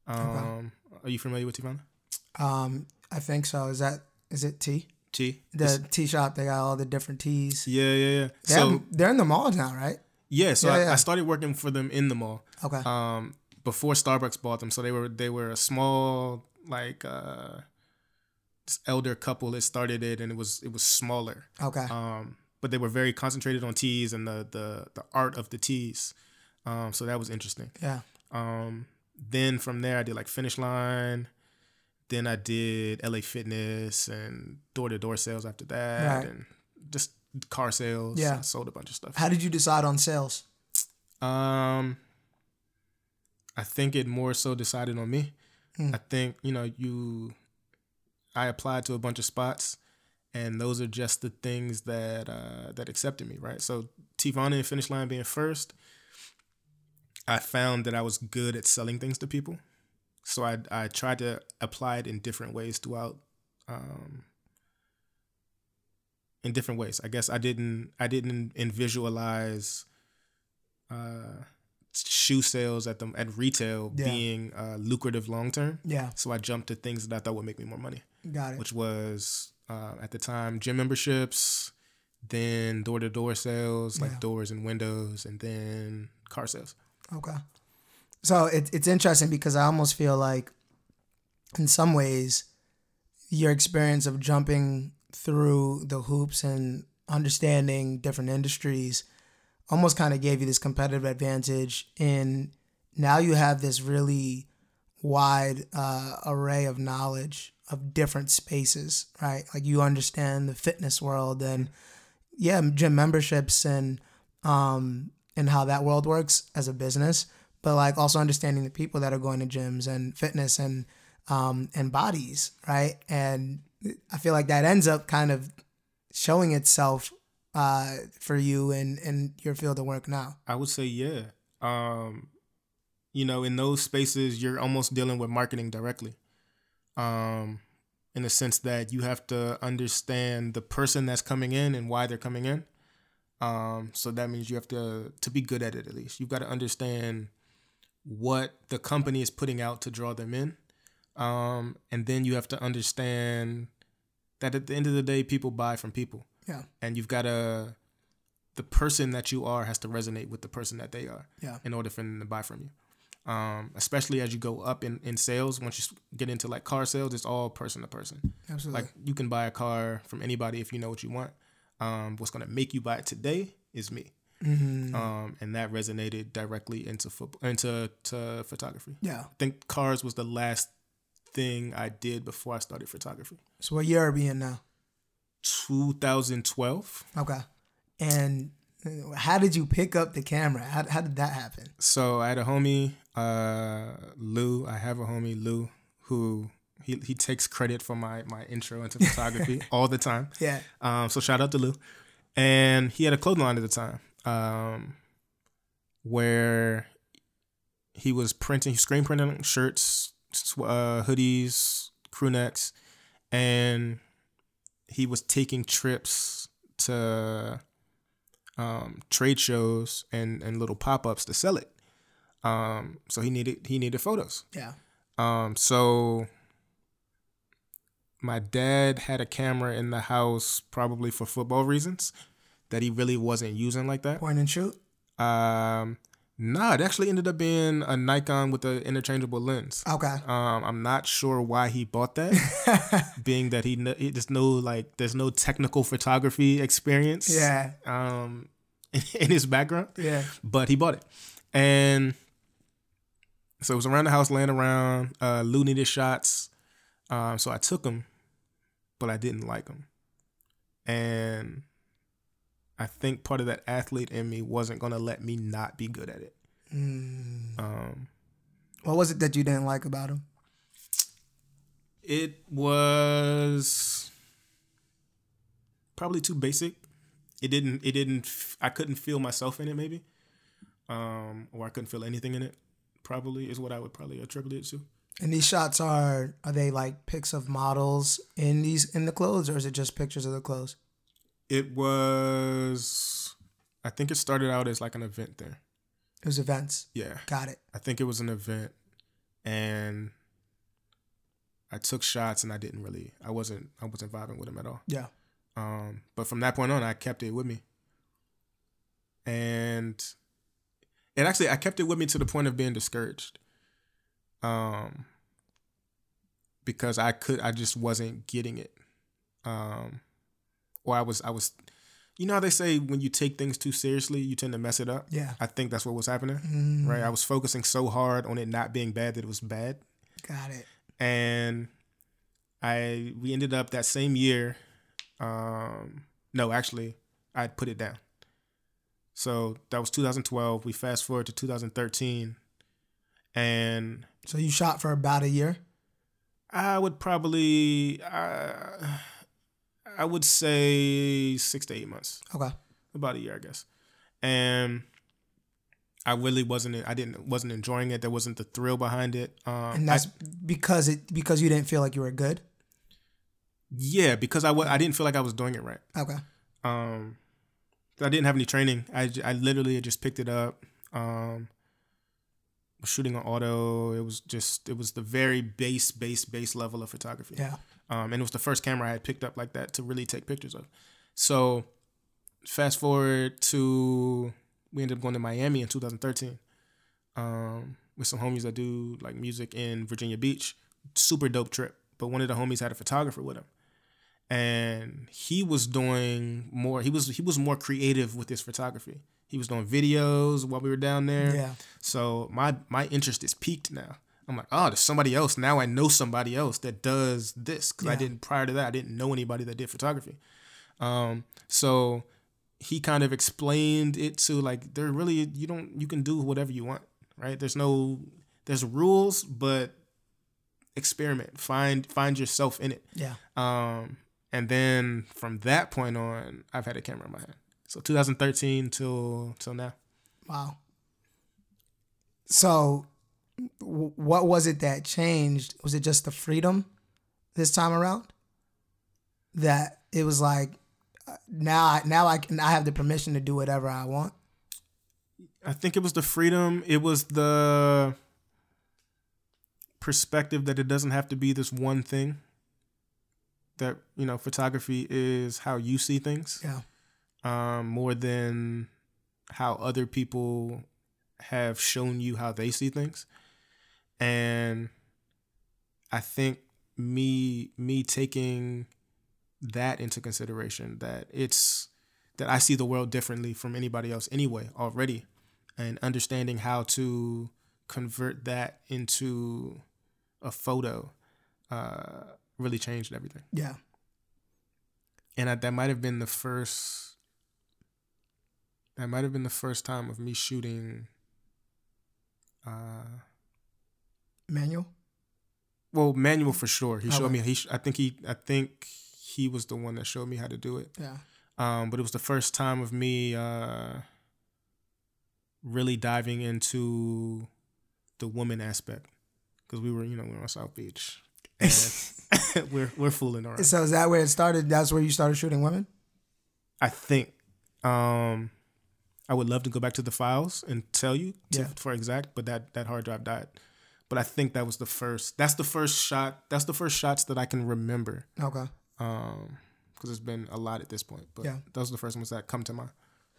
Um, are you familiar with Teavana? Um, I think so. Is that is it tea? T. The tea shop. They got all the different teas. Yeah, yeah, yeah. They So they're in the mall now, right? yeah, so Yeah, I, yeah. I started working for them in the mall. Okay. Um, before Starbucks bought them, so they were they were a small like uh, elder couple that started it, and it was it was smaller. Okay. Um, but they were very concentrated on teas and the the the art of the teas. Um, so that was interesting. yeah. Um, then from there, I did like Finish Line. Then I did LA Fitness and door to door sales after that, Right. and just car sales. Yeah. I sold a bunch of stuff. How did you decide on sales? Um, I think it more so decided on me. Hmm. I think you know you. I applied to a bunch of spots, and those are just the things that uh, that accepted me, right? So Teavana and Finish Line being first, I found that I was good at selling things to people, so I I tried to apply it in different ways throughout. Um, in different ways, I guess I didn't I didn't in visualize uh, shoe sales at the at retail Yeah. being uh, lucrative long term. Yeah. So I jumped to things that I thought would make me more money, Got it. which was uh, at the time gym memberships, then door to door sales like Yeah. doors and windows, and then car sales. Okay. So it, it's interesting because I almost feel like, in some ways, your experience of jumping through the hoops and understanding different industries almost kind of gave you this competitive advantage in now you have this really wide uh, array of knowledge of different spaces right? Like you understand the fitness world and yeah gym memberships and um and how that world works as a business but like also understanding the people that are going to gyms and fitness and um and bodies right? And i feel like that ends up kind of showing itself uh for you and in your field of work now I would say yeah. Um, you know, in those spaces, you're almost dealing with marketing directly. Um, in the sense that you have to understand the person that's coming in and why they're coming in. Um, so that means you have to to be good at it at least. You've got to understand what the company is putting out to draw them in. Um, and then you have to understand that at the end of the day, people buy from people yeah. And you've got to the person that you are has to resonate with the person that they are yeah. in order for them to buy from you. Um, especially as you go up in, in sales once you get into like car sales it's all person to person. Absolutely. Like you can buy a car from anybody if you know what you want. Um, what's going to make you buy it today is me. Mhm. um, and that resonated directly into football into to photography. Yeah. I think cars was the last thing i did before i started photography. So what year are we in now 2012 okay and how did you pick up the camera how, how did that happen So I had a homie, uh, Lou. I have a homie, Lou, who he, he takes credit for my my intro into [LAUGHS] photography all the time. yeah Um, so shout out to Lou. And he had a clothing line at the time, um, where he was printing, screen printing shirts, uh, hoodies, crew necks, and he was taking trips to um, trade shows and, and little pop ups to sell it. Um, so he needed he needed photos. Yeah. Um, so my dad had a camera in the house probably for football reasons that he really wasn't using like that. Point and shoot. Um, nah, it actually ended up being a Nikon with an interchangeable lens. Okay. Um, I'm not sure why he bought that, [LAUGHS] being that he, kn- he just no like there's no technical photography experience. Yeah. Um, in his background, Yeah. but he bought it, and so it was around the house, laying around. Uh, Lou needed shots, um, so I took them, but I didn't like them, and I think part of that athlete in me wasn't gonna let me not be good at it. Mm. Um, What was it that you didn't like about him? It was probably too basic. It didn't. It didn't. I couldn't feel myself in it, maybe, um, or I couldn't feel anything in it. Probably is what I would probably attribute it to. And these shots are are they like pics of models in these in the clothes or is it just pictures of the clothes? It was. I think it started out as like an event there. It was events. Yeah, Got it. I think it was an event, and I took shots, and I didn't really. I wasn't. I wasn't vibing with them at all. Yeah. Um, but from that point on, I kept it with me. And and actually I kept it with me to the point of being discouraged. Um because I could I just wasn't getting it. Um or I was I was you know how they say when you take things too seriously, you tend to mess it up? Yeah. I think that's what was happening. Mm, Right? I was focusing so hard on it not being bad that it was bad Got it. and I we ended up that same year. Um, no, actually, I put it down. So that was 2012. We fast forward to 2013, and So you shot for about a year? I would probably, uh, I would say six to eight months, Okay. about a year, I guess. And I really wasn't. I didn't wasn't enjoying it. There wasn't the thrill behind it. Um, And that's because it because you didn't feel like you were good? yeah, because I wa- I didn't feel like I was doing it right. Okay. Um, I didn't have any training. I I literally just picked it up. Um, was shooting on auto. It was just it was the very base base base level of photography. Yeah. Um, and it was the first camera I had picked up like that to really take pictures of. So, fast forward to we ended up going to Miami in 2013. Um, with some homies that do like music in Virginia Beach. Super dope trip. But one of the homies had a photographer with him and he was doing more he was he was more creative with his photography he was doing videos while we were down there Yeah. so my my interest is peaked now i'm like oh there's somebody else now i know somebody else that does this because i didn't prior to that i didn't know anybody that did photography um so he kind of explained it to like there really you don't you can do whatever you want right there's no there's rules but experiment find find yourself in it Yeah. um, and then from that point on, I've had a camera in my hand. So 2013 till till now. Wow. So, what was it that changed? Was it just the freedom this time around? That it was like uh, now, I, now I can I have the permission to do whatever I want. I think it was the freedom. It was the perspective that it doesn't have to be this one thing. That you know, photography is how you see things. Yeah. um, more than how other people have shown you how they see things. And I think me me taking that into consideration that it's that I see the world differently from anybody else anyway already and understanding how to convert that into a photo uh, really changed everything Yeah. and I, that might have been the first that might have been the first time of me shooting uh Manual. well manual for sure he showed Okay. me he i think he i think he was the one that showed me how to do it Yeah. um but it was the first time of me uh really diving into the woman aspect because we were you know we were on south beach [LAUGHS] and [LAUGHS] we're we're fooling around So is that where it started? That's where you started shooting women. I think um I would love to go back to the files and tell you to, Yeah. for exact, but that that hard drive died. But I think that was the first. That's the first shot. That's the first shots that I can remember. Okay. Um, because it's been a lot at this point. But Yeah. those are the first ones that come to mind.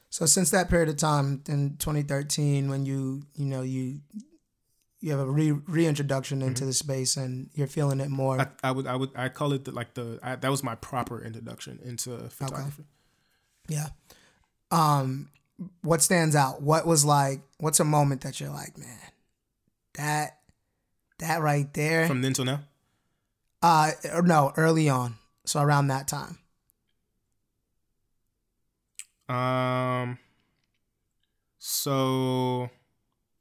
So since that period of time in 2013, when you you know you you have a re- reintroduction into the space and you're feeling it more. Mm-hmm. I, I would I would I call it the, like the I, that was my proper introduction into photography. Okay. yeah. Um, what stands out? What was like? What's a moment that you're like, man, that that right there? From then till now. uh, no, early on. So around that time. Um. So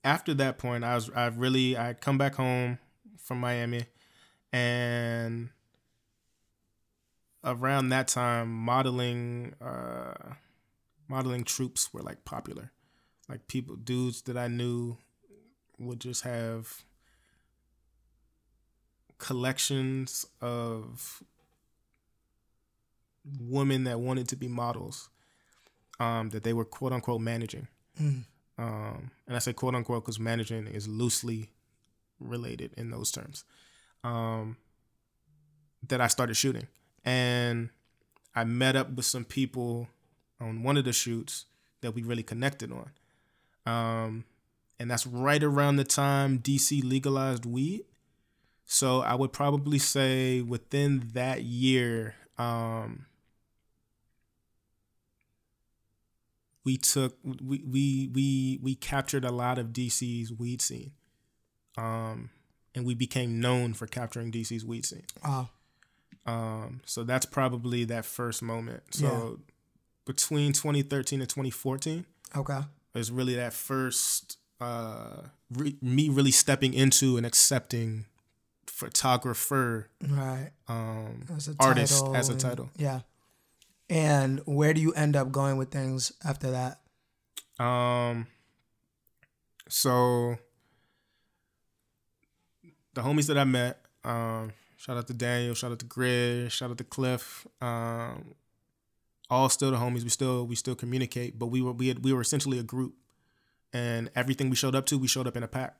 after that point, I was I really I come back home from Miami, and around that time, modeling uh modeling troops were like popular, like people dudes that I knew would just have collections of women that wanted to be models um, that they were quote unquote managing. Mm. Um, and I say quote unquote because managing is loosely related in those terms. Um, that I started shooting. And I met up with some people on one of the shoots that we really connected on. Um, and that's right around the time DC legalized weed. So I would probably say within that year, um, we took we we we we captured a lot of DC's weed scene, um, and we became known for capturing DC's weed scene. Wow. Um, so that's probably that first moment. So between 2013 and 2014 Okay. is really that first uh, re- me really stepping into and accepting photographer Right. um, As artist title as a and- title. Yeah. And where do you end up going with things after that? Um, so the homies that I met, um, shout out to Daniel, shout out to Grizz, shout out to Cliff, um, all still the homies. We still we still communicate, but we were we had, we were essentially a group, and everything we showed up to, we showed up in a pack,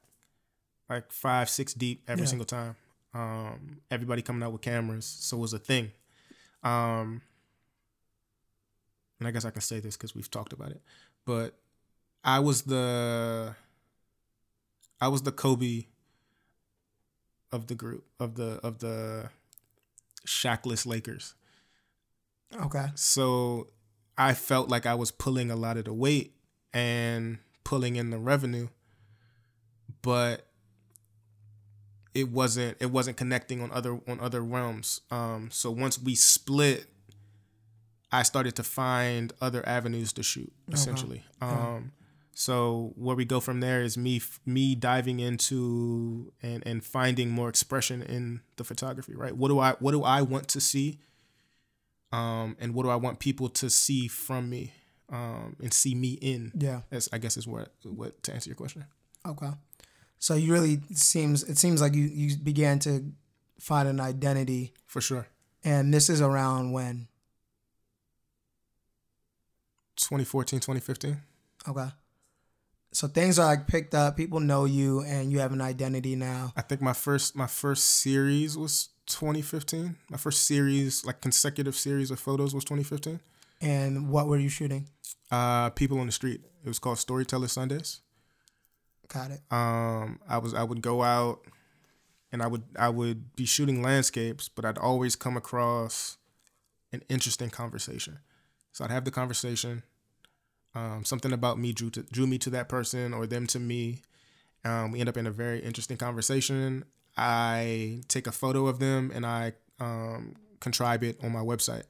like five six deep every Yeah. single time. Um, everybody coming out with cameras, so it was a thing. Um, and I guess I can say this because we've talked about it, but I was the I was the Kobe of the group of the of the Shaq-less Lakers. Okay. So I felt like I was pulling a lot of the weight and pulling in the revenue, but it wasn't it wasn't connecting on other on other realms. Um, so once we split, I started to find other avenues to shoot. Essentially, um, so where we go from there is me me diving into and and finding more expression in the photography. Right? What do I what do I want to see? um, and what do I want people to see from me um, and see me in? Yeah. That's I guess is what what to answer your question. Okay. So you really seems it seems like you you began to find an identity, For sure. and this is around when. 2014, 2015. Okay. So things are like picked up. People know you, and you have an identity now. I think my first my first series was 2015. My first series, like consecutive series of photos, was 2015. And what were you shooting? Uh, people on the street. It was called Storyteller Sundays. Got it. um i was i would go out and i would i would be shooting landscapes but i'd always come across an interesting conversation so i'd have the conversation um, something about me drew to, drew me to that person or them to me um, we end up in a very interesting conversation i take a photo of them and i um, contrive it on my website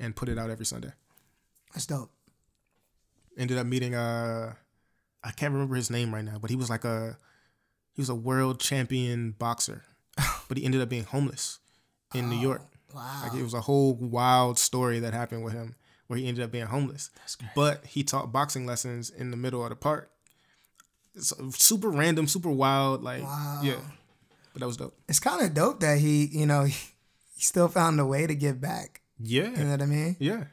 and put it out every sunday That's dope. ended up meeting uh I can't remember his name right now, but he was like a he was a world champion boxer. [LAUGHS] but he ended up being homeless in New York. Oh, wow. Like it was a whole wild story that happened with him where he ended up being homeless. But he taught boxing lessons in the middle of the park. It's super random, super wild, like Wow. yeah. But that was dope. It's kind of dope that he, you know, [LAUGHS] he, still found a way to give back. Yeah. You know what I mean? Yeah.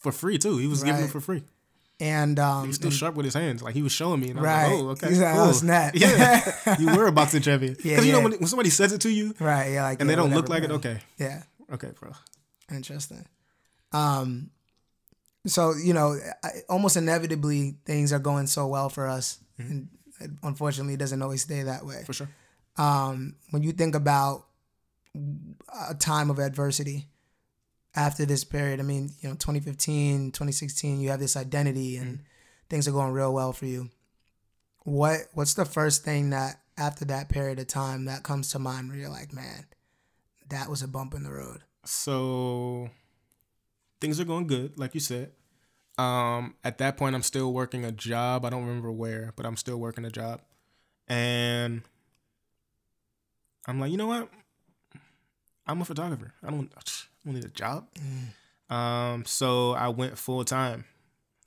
For free too. He was giving it for free. And um, He was still and- sharp with his hands. Like he was showing me. And Right. I was like, oh, okay. He's like, oh, cool. snap. [LAUGHS] Yeah. [LAUGHS] you were a boxing champion. Because Yeah, you know when, when somebody says it to you right, yeah, like and yeah, they don't look like it, okay. Yeah, Okay, bro. interesting. Um, so you know, I- almost inevitably things are going so well for us, and it, unfortunately, it doesn't always stay that way. For sure. um, when you think about a time of adversity after this period, I mean, you know, 2015, 2016, you have this identity and things are going real well for you. What what's the first thing that after that period of time that comes to mind where you're like, man, that was a bump in the road? So things are going good, like you said. Um, at that point, I'm still working a job. I don't remember where, but I'm still working a job. And I'm like, you know what? I'm a photographer. I don't, I need a job. Um, so I went full time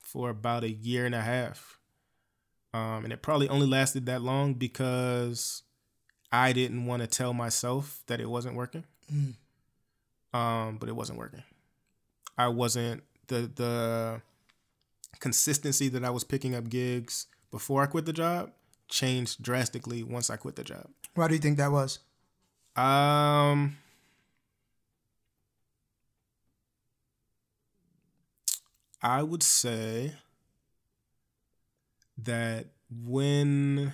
for about a year and a half. Um, and it probably only lasted that long because I didn't want to tell myself that it wasn't working um, but it wasn't working. I wasn't the the consistency that I was picking up gigs before I quit the job changed drastically once I quit the job. Why do you think that was? Um, I would say that when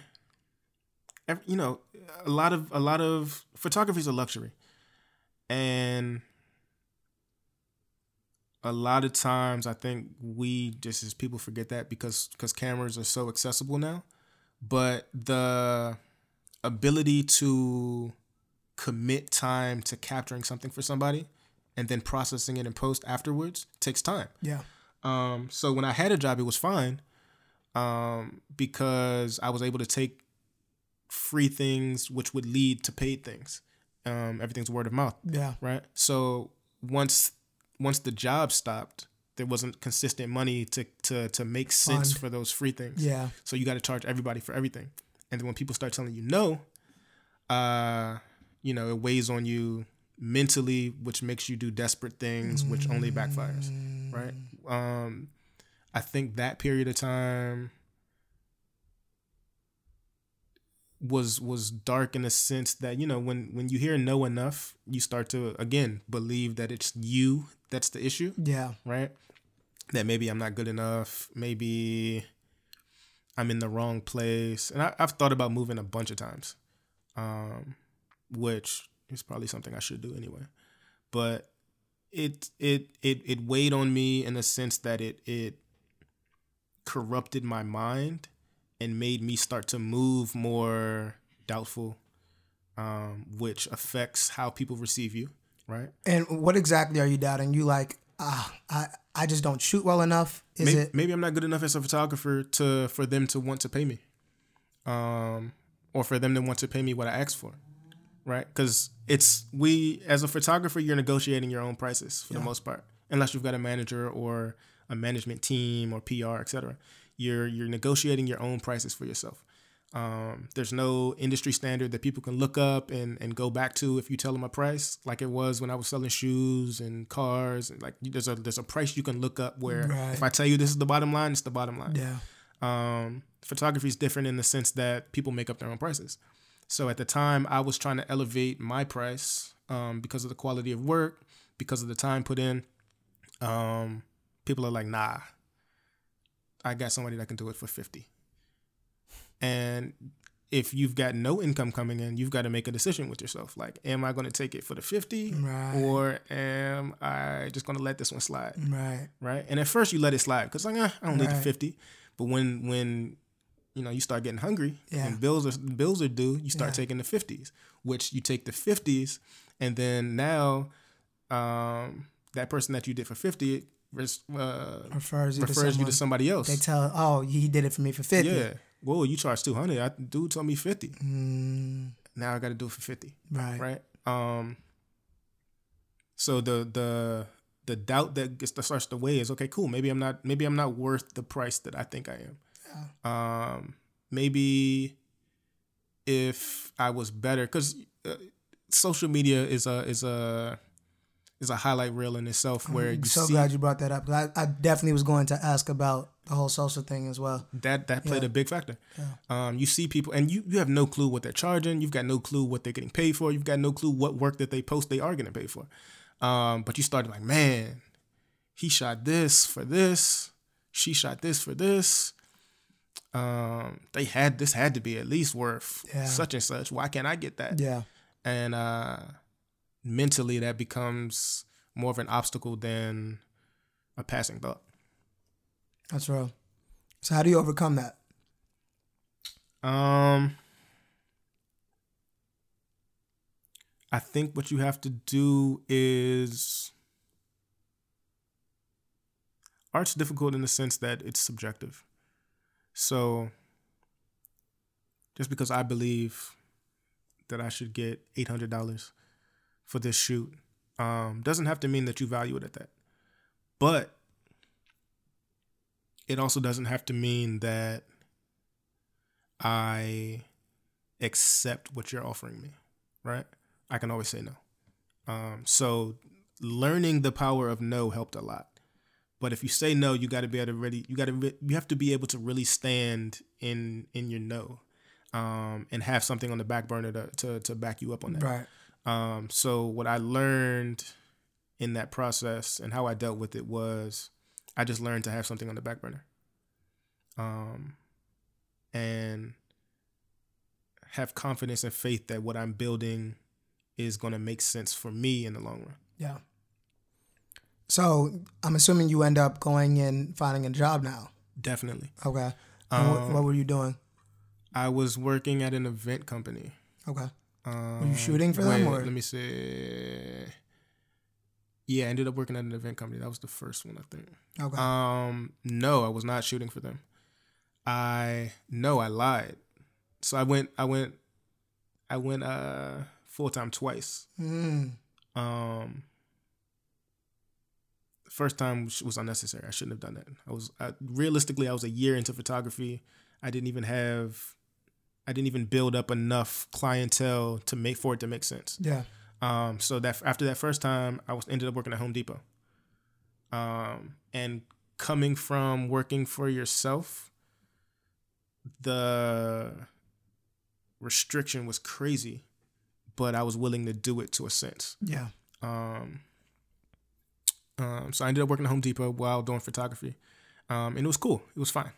you know a lot of a lot of photography is a luxury. And a lot of times i think we just as people forget that because because cameras are so accessible now. But the ability to commit time to capturing something for somebody and then processing it in post afterwards takes time. Yeah. Um, so when I had a job, it was fine um, because I was able to take free things, which would lead to paid things. Um, everything's word of mouth, Yeah. right? So once once the job stopped, there wasn't consistent money to to to make sense Fund. for those free things. Yeah. So you got to charge everybody for everything, and then when people start telling you no, uh, you know, it weighs on you mentally, which makes you do desperate things, which only backfires, right? Um, I think that period of time was was dark in the sense that you know when when you hear no enough, you start to again believe that it's you that's the issue Yeah. right? That maybe I'm not good enough. Maybe I'm in the wrong place. And I, I've thought about moving a bunch of times, um, which is probably something I should do anyway. But it it it it weighed on me in the sense that it it corrupted my mind and made me start to move more doubtful, um, which affects how people receive you, right? And what exactly are you doubting? You like, ah, I, I just don't shoot well enough. Is maybe, it? maybe I'm not good enough as a photographer to for them to want to pay me, um, or for them to want to pay me what I asked for, right? Because it's we as a photographer, you're negotiating your own prices for the most part, unless you've got a manager or a management team or PR, etc. You're you're negotiating your own prices for yourself. Um, there's no industry standard that people can look up and, and go back to if you tell them a price, like it was when I was selling shoes and cars. And like there's a there's a price you can look up where Right. if I tell you this is the bottom line, it's the bottom line. Yeah. Um, photography is different in the sense that people make up their own prices. So at the time, I was trying to elevate my price um, because of the quality of work, because of the time put in. Um, people are like, nah, I got somebody that can do it for 50. And if you've got no income coming in, you've got to make a decision with yourself. Like, am I going to take it for the 50 Right. or am I just going to let this one slide? Right. right? And at first you let it slide because like eh, I don't need the fifty, but when when you know you start getting hungry Yeah. and bills are bills are due, you start Yeah. taking the fifties, which you take the fifties, and then now um, that person that you did for fifty uh, Refers you to refers you to somebody else. They tell, oh, he did it for me for fifty. yeah, whoa, you charge two hundred. I dude told me fifty. Mm, Now I got to do it for fifty. right. right? Um. So the the the doubt that gets that starts to weigh is okay, cool. Maybe I'm not maybe I'm not worth the price that I think I am. Um. Maybe if I was better, because uh, social media is a is a is a highlight reel in itself where you I'm so see glad you brought that up. I, I definitely was going to ask about the whole social thing as well. That that played Yeah. a big factor. Yeah. Um, you see people, and you you have no clue what they're charging. You've got no clue what they're getting paid for. You've got no clue what work that they post they are getting paid for. Um, but you started like, man, he shot this for this. She shot this for this. Um, they had this had to be at least worth Yeah. such and such. Why can't I get that? Yeah. and uh, mentally that becomes more of an obstacle than a passing thought. That's real. So how do you overcome that? Um, I think what you have to do is art's difficult in the sense that it's subjective. So just because I believe that I should get eight hundred dollars for this shoot, um, doesn't have to mean that you value it at that. But it also doesn't have to mean that I accept what you're offering me, right? I can always say no. Um, so learning the power of no helped a lot. But if you say no, you got to be able to really, you got to, re- you have to be able to really stand in in your no, um, and have something on the back burner to to, to back you up on that. Right. Um, so what I learned in that process and how I dealt with it was I just learned to have something on the back burner. Um, and have confidence and faith that what I'm building is going to make sense for me in the long run. Yeah. So I'm assuming you end up going and finding a job now. Definitely. Okay. And what, Um, what were you doing? I was working at an event company. Okay. Um, you shooting for them, wait, or- Let me see. Yeah, I ended up working at an event company. That was the first one, I think. Okay. Um, no, I was not shooting for them. I no, I lied. So I went, I went, I went uh full time twice. mm. Um, first time was- unnecessary. I shouldn't have done that. I was I, realistically, I was a year into photography. I didn't even have, I didn't even build up enough clientele to make for it to make sense. Yeah. Um, so that after that first time, I was ended up working at Home Depot. Um, and coming from working for yourself, the restriction was crazy, but I was willing to do it to a sense. Yeah. Um, um, so I ended up working at Home Depot while doing photography, um, and it was cool. It was fine.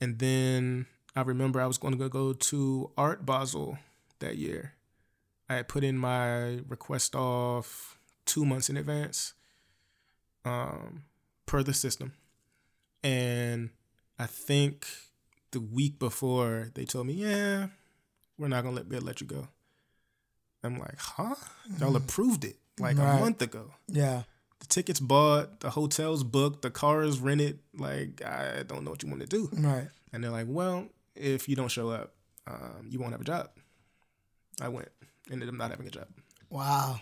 And then I remember I was going to go to Art Basel that year. I had put in my request off two months in advance, um, per the system, and I think the week before they told me, "Yeah, we're not gonna let be let you go." I'm like, "Huh? Y'all [LAUGHS] approved it like Right. a month ago." Yeah. The tickets bought, the hotels booked, the cars rented. Like, I don't know what you want to do. Right. And they're like, well, if you don't show up, um, you won't have a job. I went, ended up not having a job. Wow.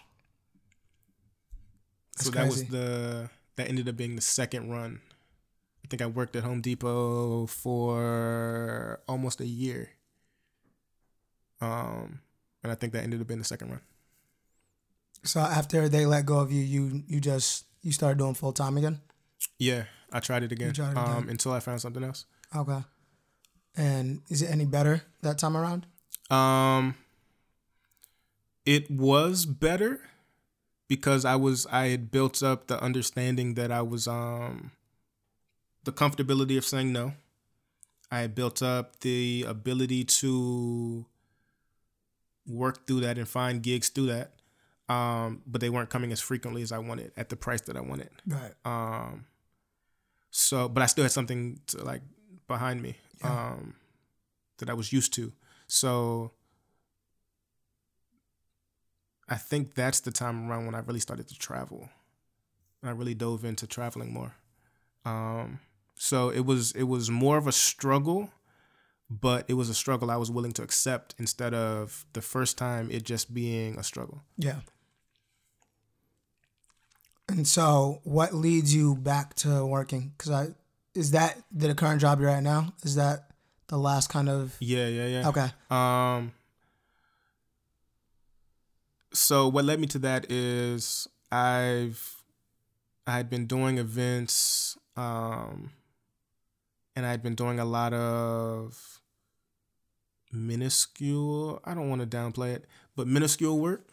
so That's that was the that ended up being the second run. I think I worked at Home Depot for almost a year. Um, and I think that ended up being the second run. So after they let go of you, you you just you started doing full time again. Yeah, I tried it again. tried it um, again. until I found something else. Okay. And is it any better that time around? Um, it was better because I was I had built up the understanding that I was um the comfortability of saying no. I had built up the ability to work through that and find gigs through that. Um, but they weren't coming as frequently as I wanted at the price that I wanted. Right. Um, so, but I still had something to like behind me Yeah. um, that I was used to. So, I think that's the time around when I really started to travel. I really dove into traveling more. Um, so it was it was more of a struggle, but it was a struggle I was willing to accept instead of the first time it just being a struggle. Yeah. And so, what leads you back to working? Because I is that the current job you're at now? Is that the last kind of? Yeah, yeah, yeah. Okay. Um. So what led me to that is I've I had been doing events um and I'd been doing a lot of minuscule. I don't want to downplay it, but minuscule work,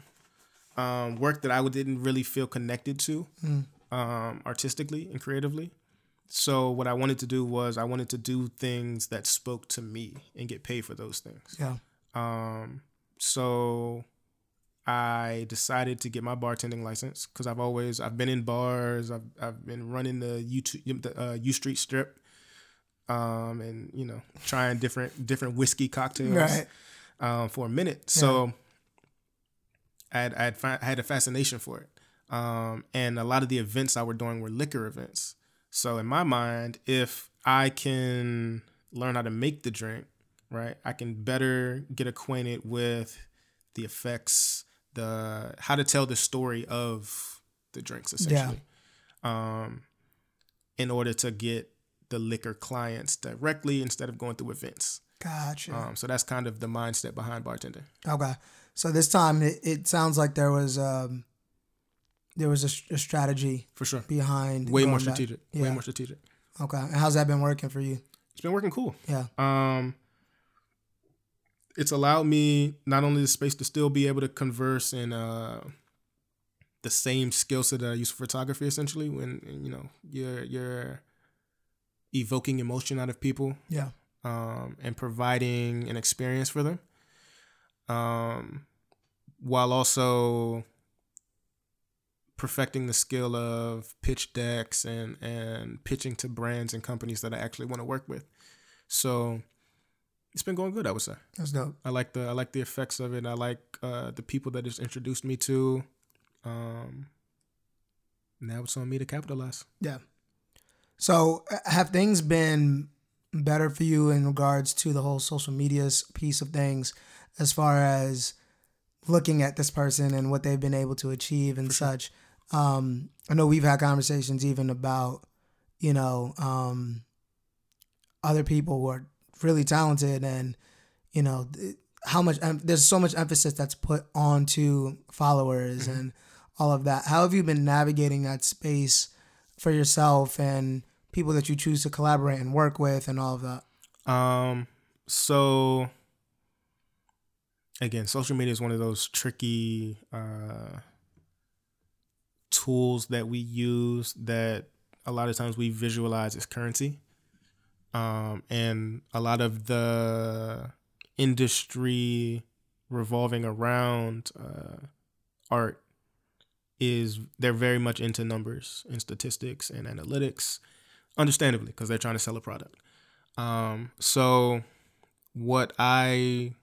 um, work that I didn't really feel connected to, Mm. um, artistically and creatively. So what I wanted to do was I wanted to do things that spoke to me and get paid for those things. Yeah. Um, so I decided to get my bartending license because I've always I've been in bars. I've I've been running the U the uh, U Street Strip, um, and you know trying different different whiskey cocktails Right. um, for a minute. So I had I had, I had a fascination for it, um, and a lot of the events I were doing were liquor events. So in my mind, if I can learn how to make the drink, right, I can better get acquainted with the effects, the how to tell the story of the drinks essentially, um, in order to get the liquor clients directly instead of going through events. Gotcha. Um, so that's kind of the mindset behind bartending. Okay. So this time it, it sounds like there was um there was a, a strategy For sure. behind Way more strategic. Way more strategic. Okay. And how's that been working for you? It's been working cool. Yeah. Um, it's allowed me not only the space to still be able to converse in uh, the same skill set that I use for photography, essentially, when you know you're you're evoking emotion out of people Yeah. um, and providing an experience for them, um, while also perfecting the skill of pitch decks and and pitching to brands and companies that I actually want to work with. So it's been going good, I would say. That's dope. I like the I like the effects of it. I like uh, the people that it's introduced me to. Um, now it's on me to capitalize. Yeah. So uh, have things been better for you in regards to the whole social media's piece of things as far as looking at this person and what they've been able to achieve and such? Um, I know we've had conversations even about, you know, um, other people who are really talented and, you know, how much em- there's so much emphasis that's put onto followers and all of that. How have you been navigating that space for yourself and people that you choose to collaborate and work with and all of that? Um, so again, social media is one of those tricky uh, tools that we use that a lot of times we visualize as currency. Um, and a lot of the industry revolving around uh, art is they're very much into numbers and statistics and analytics, understandably, because they're trying to sell a product. Um, so what I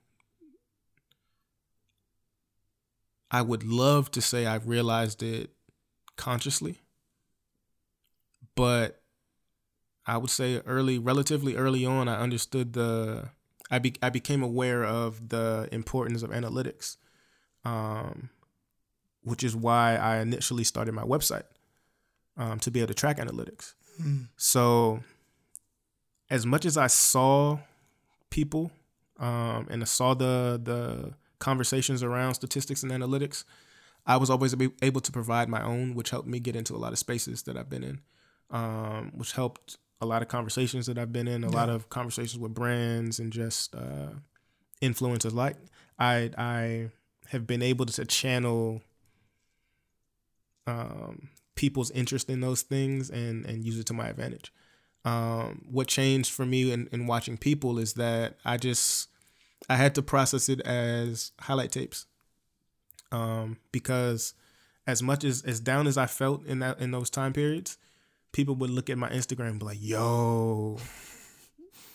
I would love to say I've realized it consciously, but I would say early, relatively early on, I understood the I be, I became aware of the importance of analytics, um, which is why I initially started my website um, to be able to track analytics. Mm. So, as much as I saw people um, and I saw the the conversations around statistics and analytics, I was always able to provide my own, which helped me get into a lot of spaces that I've been in, um, which helped a lot of conversations that I've been in, a lot of conversations with brands and just uh, influencers. Like I I have been able to channel um, people's interest in those things and and use it to my advantage. Um, what changed for me in, in watching people is that I just I had to process it as highlight tapes, um, because as much as as down as I felt in that in those time periods, people would look at my Instagram and be like, "Yo,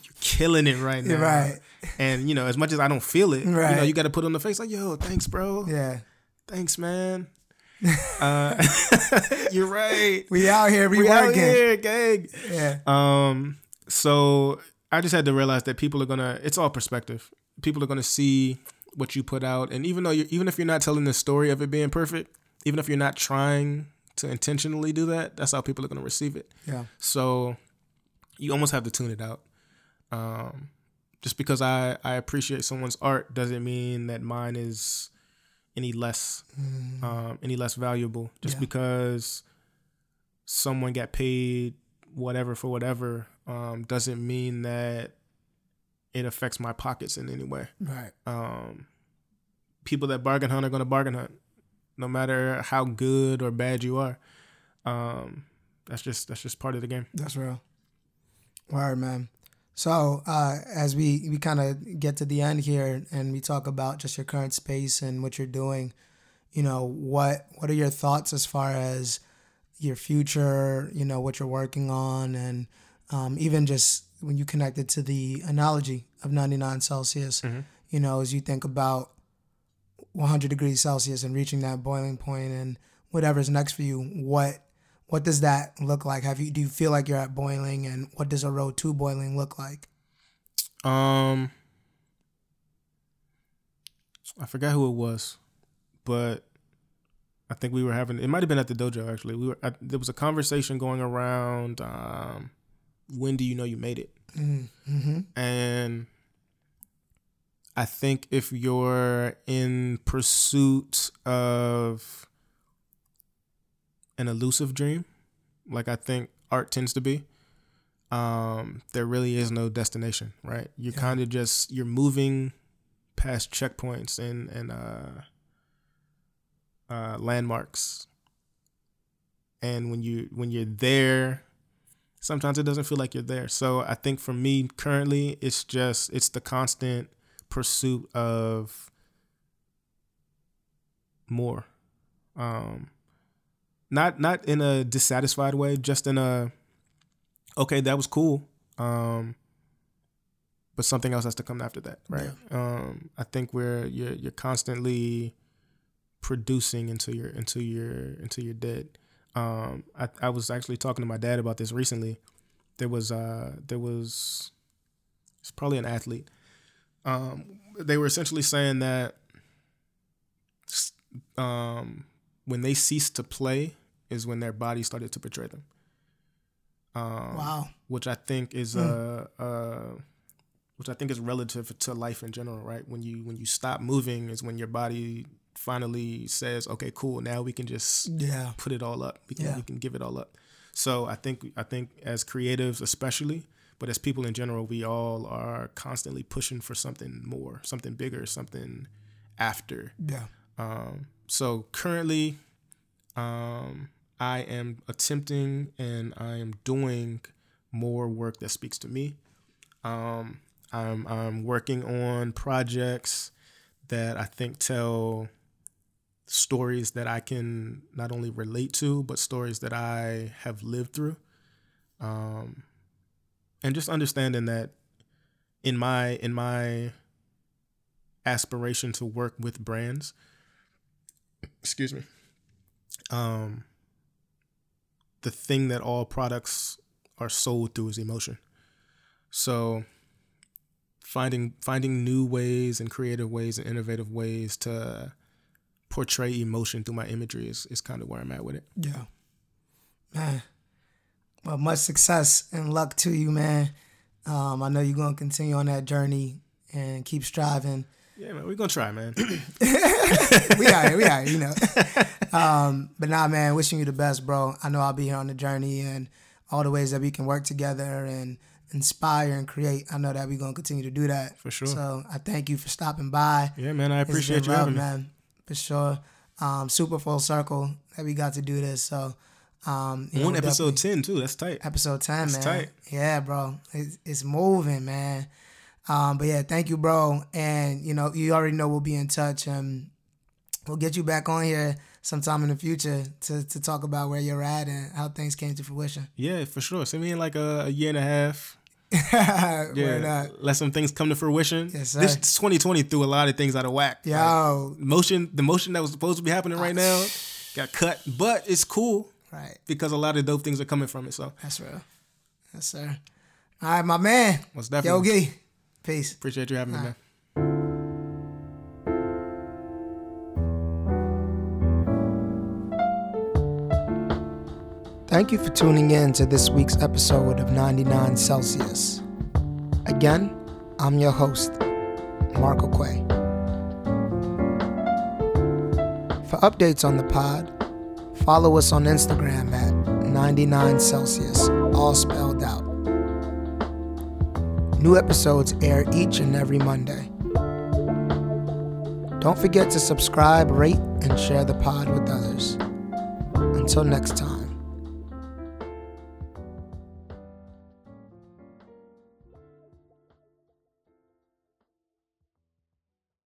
you're killing it right now." Right. And you know, as much as I don't feel it, you know, you got to put on the face like, "Yo, thanks, bro. Yeah. Thanks, man." [LAUGHS] uh, [LAUGHS] you're right. We out here, we, We out here, gang. Yeah. Um, so I just had to realize that people are gonna. It's all perspective. People are gonna see what you put out, and even though you even if you're not telling the story of it being perfect, even if you're not trying to intentionally do that, that's how people are gonna receive it. Yeah. So you almost have to tune it out. Um, just because I I appreciate someone's art doesn't mean that mine is any less um, any less valuable. Just Yeah. because someone got paid whatever for whatever um, doesn't mean that it affects my pockets in any way. Right. Um, people that bargain hunt are going to bargain hunt, no matter how good or bad you are. Um, that's just that's just part of the game. That's real. Word, man. So uh, as we we kind of get to the end here, and we talk about just your current space and what you're doing, you know, what what are your thoughts as far as your future? You know, what you're working on, and um, even just when you connect it to the analogy of 99 Celsius. You know, as you think about 100 degrees Celsius and reaching that boiling point, and whatever's next for you, what what does that look like? Have you do you feel like you're at boiling, and what does a road to boiling look like? Um, I forgot who it was, but I think we were having. It might have been at the dojo actually. We were. I, there was a conversation going around. Um, when do you know you made it? Mm-hmm. And I think if you're in pursuit of an elusive dream, like I think art tends to be, um, there really is no destination, right? You're Yeah. kind of just you're moving past checkpoints and and uh, uh, landmarks, and when you when you're there, sometimes it doesn't feel like you're there. So I think for me currently, it's just it's the constant pursuit of more. Um, not not in a dissatisfied way, just in a okay, that was cool. Um, but something else has to come after that, right? Um, I think we're you're you're constantly producing until you're until you're until you're dead. Um, I I was actually talking to my dad about this recently. There was uh there was it's probably an athlete. Um, they were essentially saying that um when they ceased to play is when their body started to betray them. Um, Wow. which I think is uh, uh, which I think is relative to life in general, right? When you when you stop moving is when your body finally says, "Okay, cool, now we can just Yeah. put it all up. We can Yeah. we can give it all up." So I think I think as creatives, especially, but as people in general, we all are constantly pushing for something more, something bigger, something after. Yeah. Um, so currently, um, I am attempting and I am doing more work that speaks to me. Um, I'm I'm working on projects that I think tell stories that I can not only relate to, but stories that I have lived through. Um, and just understanding that in my in my aspiration to work with brands, excuse me, um, the thing that all products are sold through is emotion. So finding finding new ways and creative ways and innovative ways to portray emotion through my imagery is, is kind of where I'm at with it. Yeah. Man. Well, much success and luck to you, man. Um, I know you're gonna continue on that journey and keep striving. Yeah, man, we're gonna try, man. [LAUGHS] [LAUGHS] we out here, we out here, you know. Um, but nah, man, wishing you the best, bro. I know I'll be here on the journey and all the ways that we can work together and inspire and create. I know that we're gonna continue to do that. For sure. So I thank you for stopping by. yeah, man, I appreciate you love, having me. For sure. Um, super full circle that we got to do this. So um, you know, episode ten too. That's tight. episode 10 That's man tight. yeah bro it's, it's moving man um but yeah thank you bro and you know you already know we'll be in touch and we'll get you back on here sometime in the future to, to talk about where you're at and how things came to fruition Yeah, for sure. Send me in like a, a year and a half. [LAUGHS] Yeah, let some things come to fruition. Yes, sir. This 2020 threw a lot of things out of whack. Like, motion, the motion that was supposed to be happening right now, got cut. But it's cool right because a lot of dope things are coming from it. So that's real yes sir all right my man most definitely yogi peace appreciate you having me, man. Thank you for tuning in to this week's episode of 99 Celsius. Again, I'm your host, Marco Quay. For updates on the pod, follow us on Instagram at 99 Celsius, all spelled out. New episodes air each and every Monday. Don't forget to subscribe, rate, and share the pod with others. Until next time.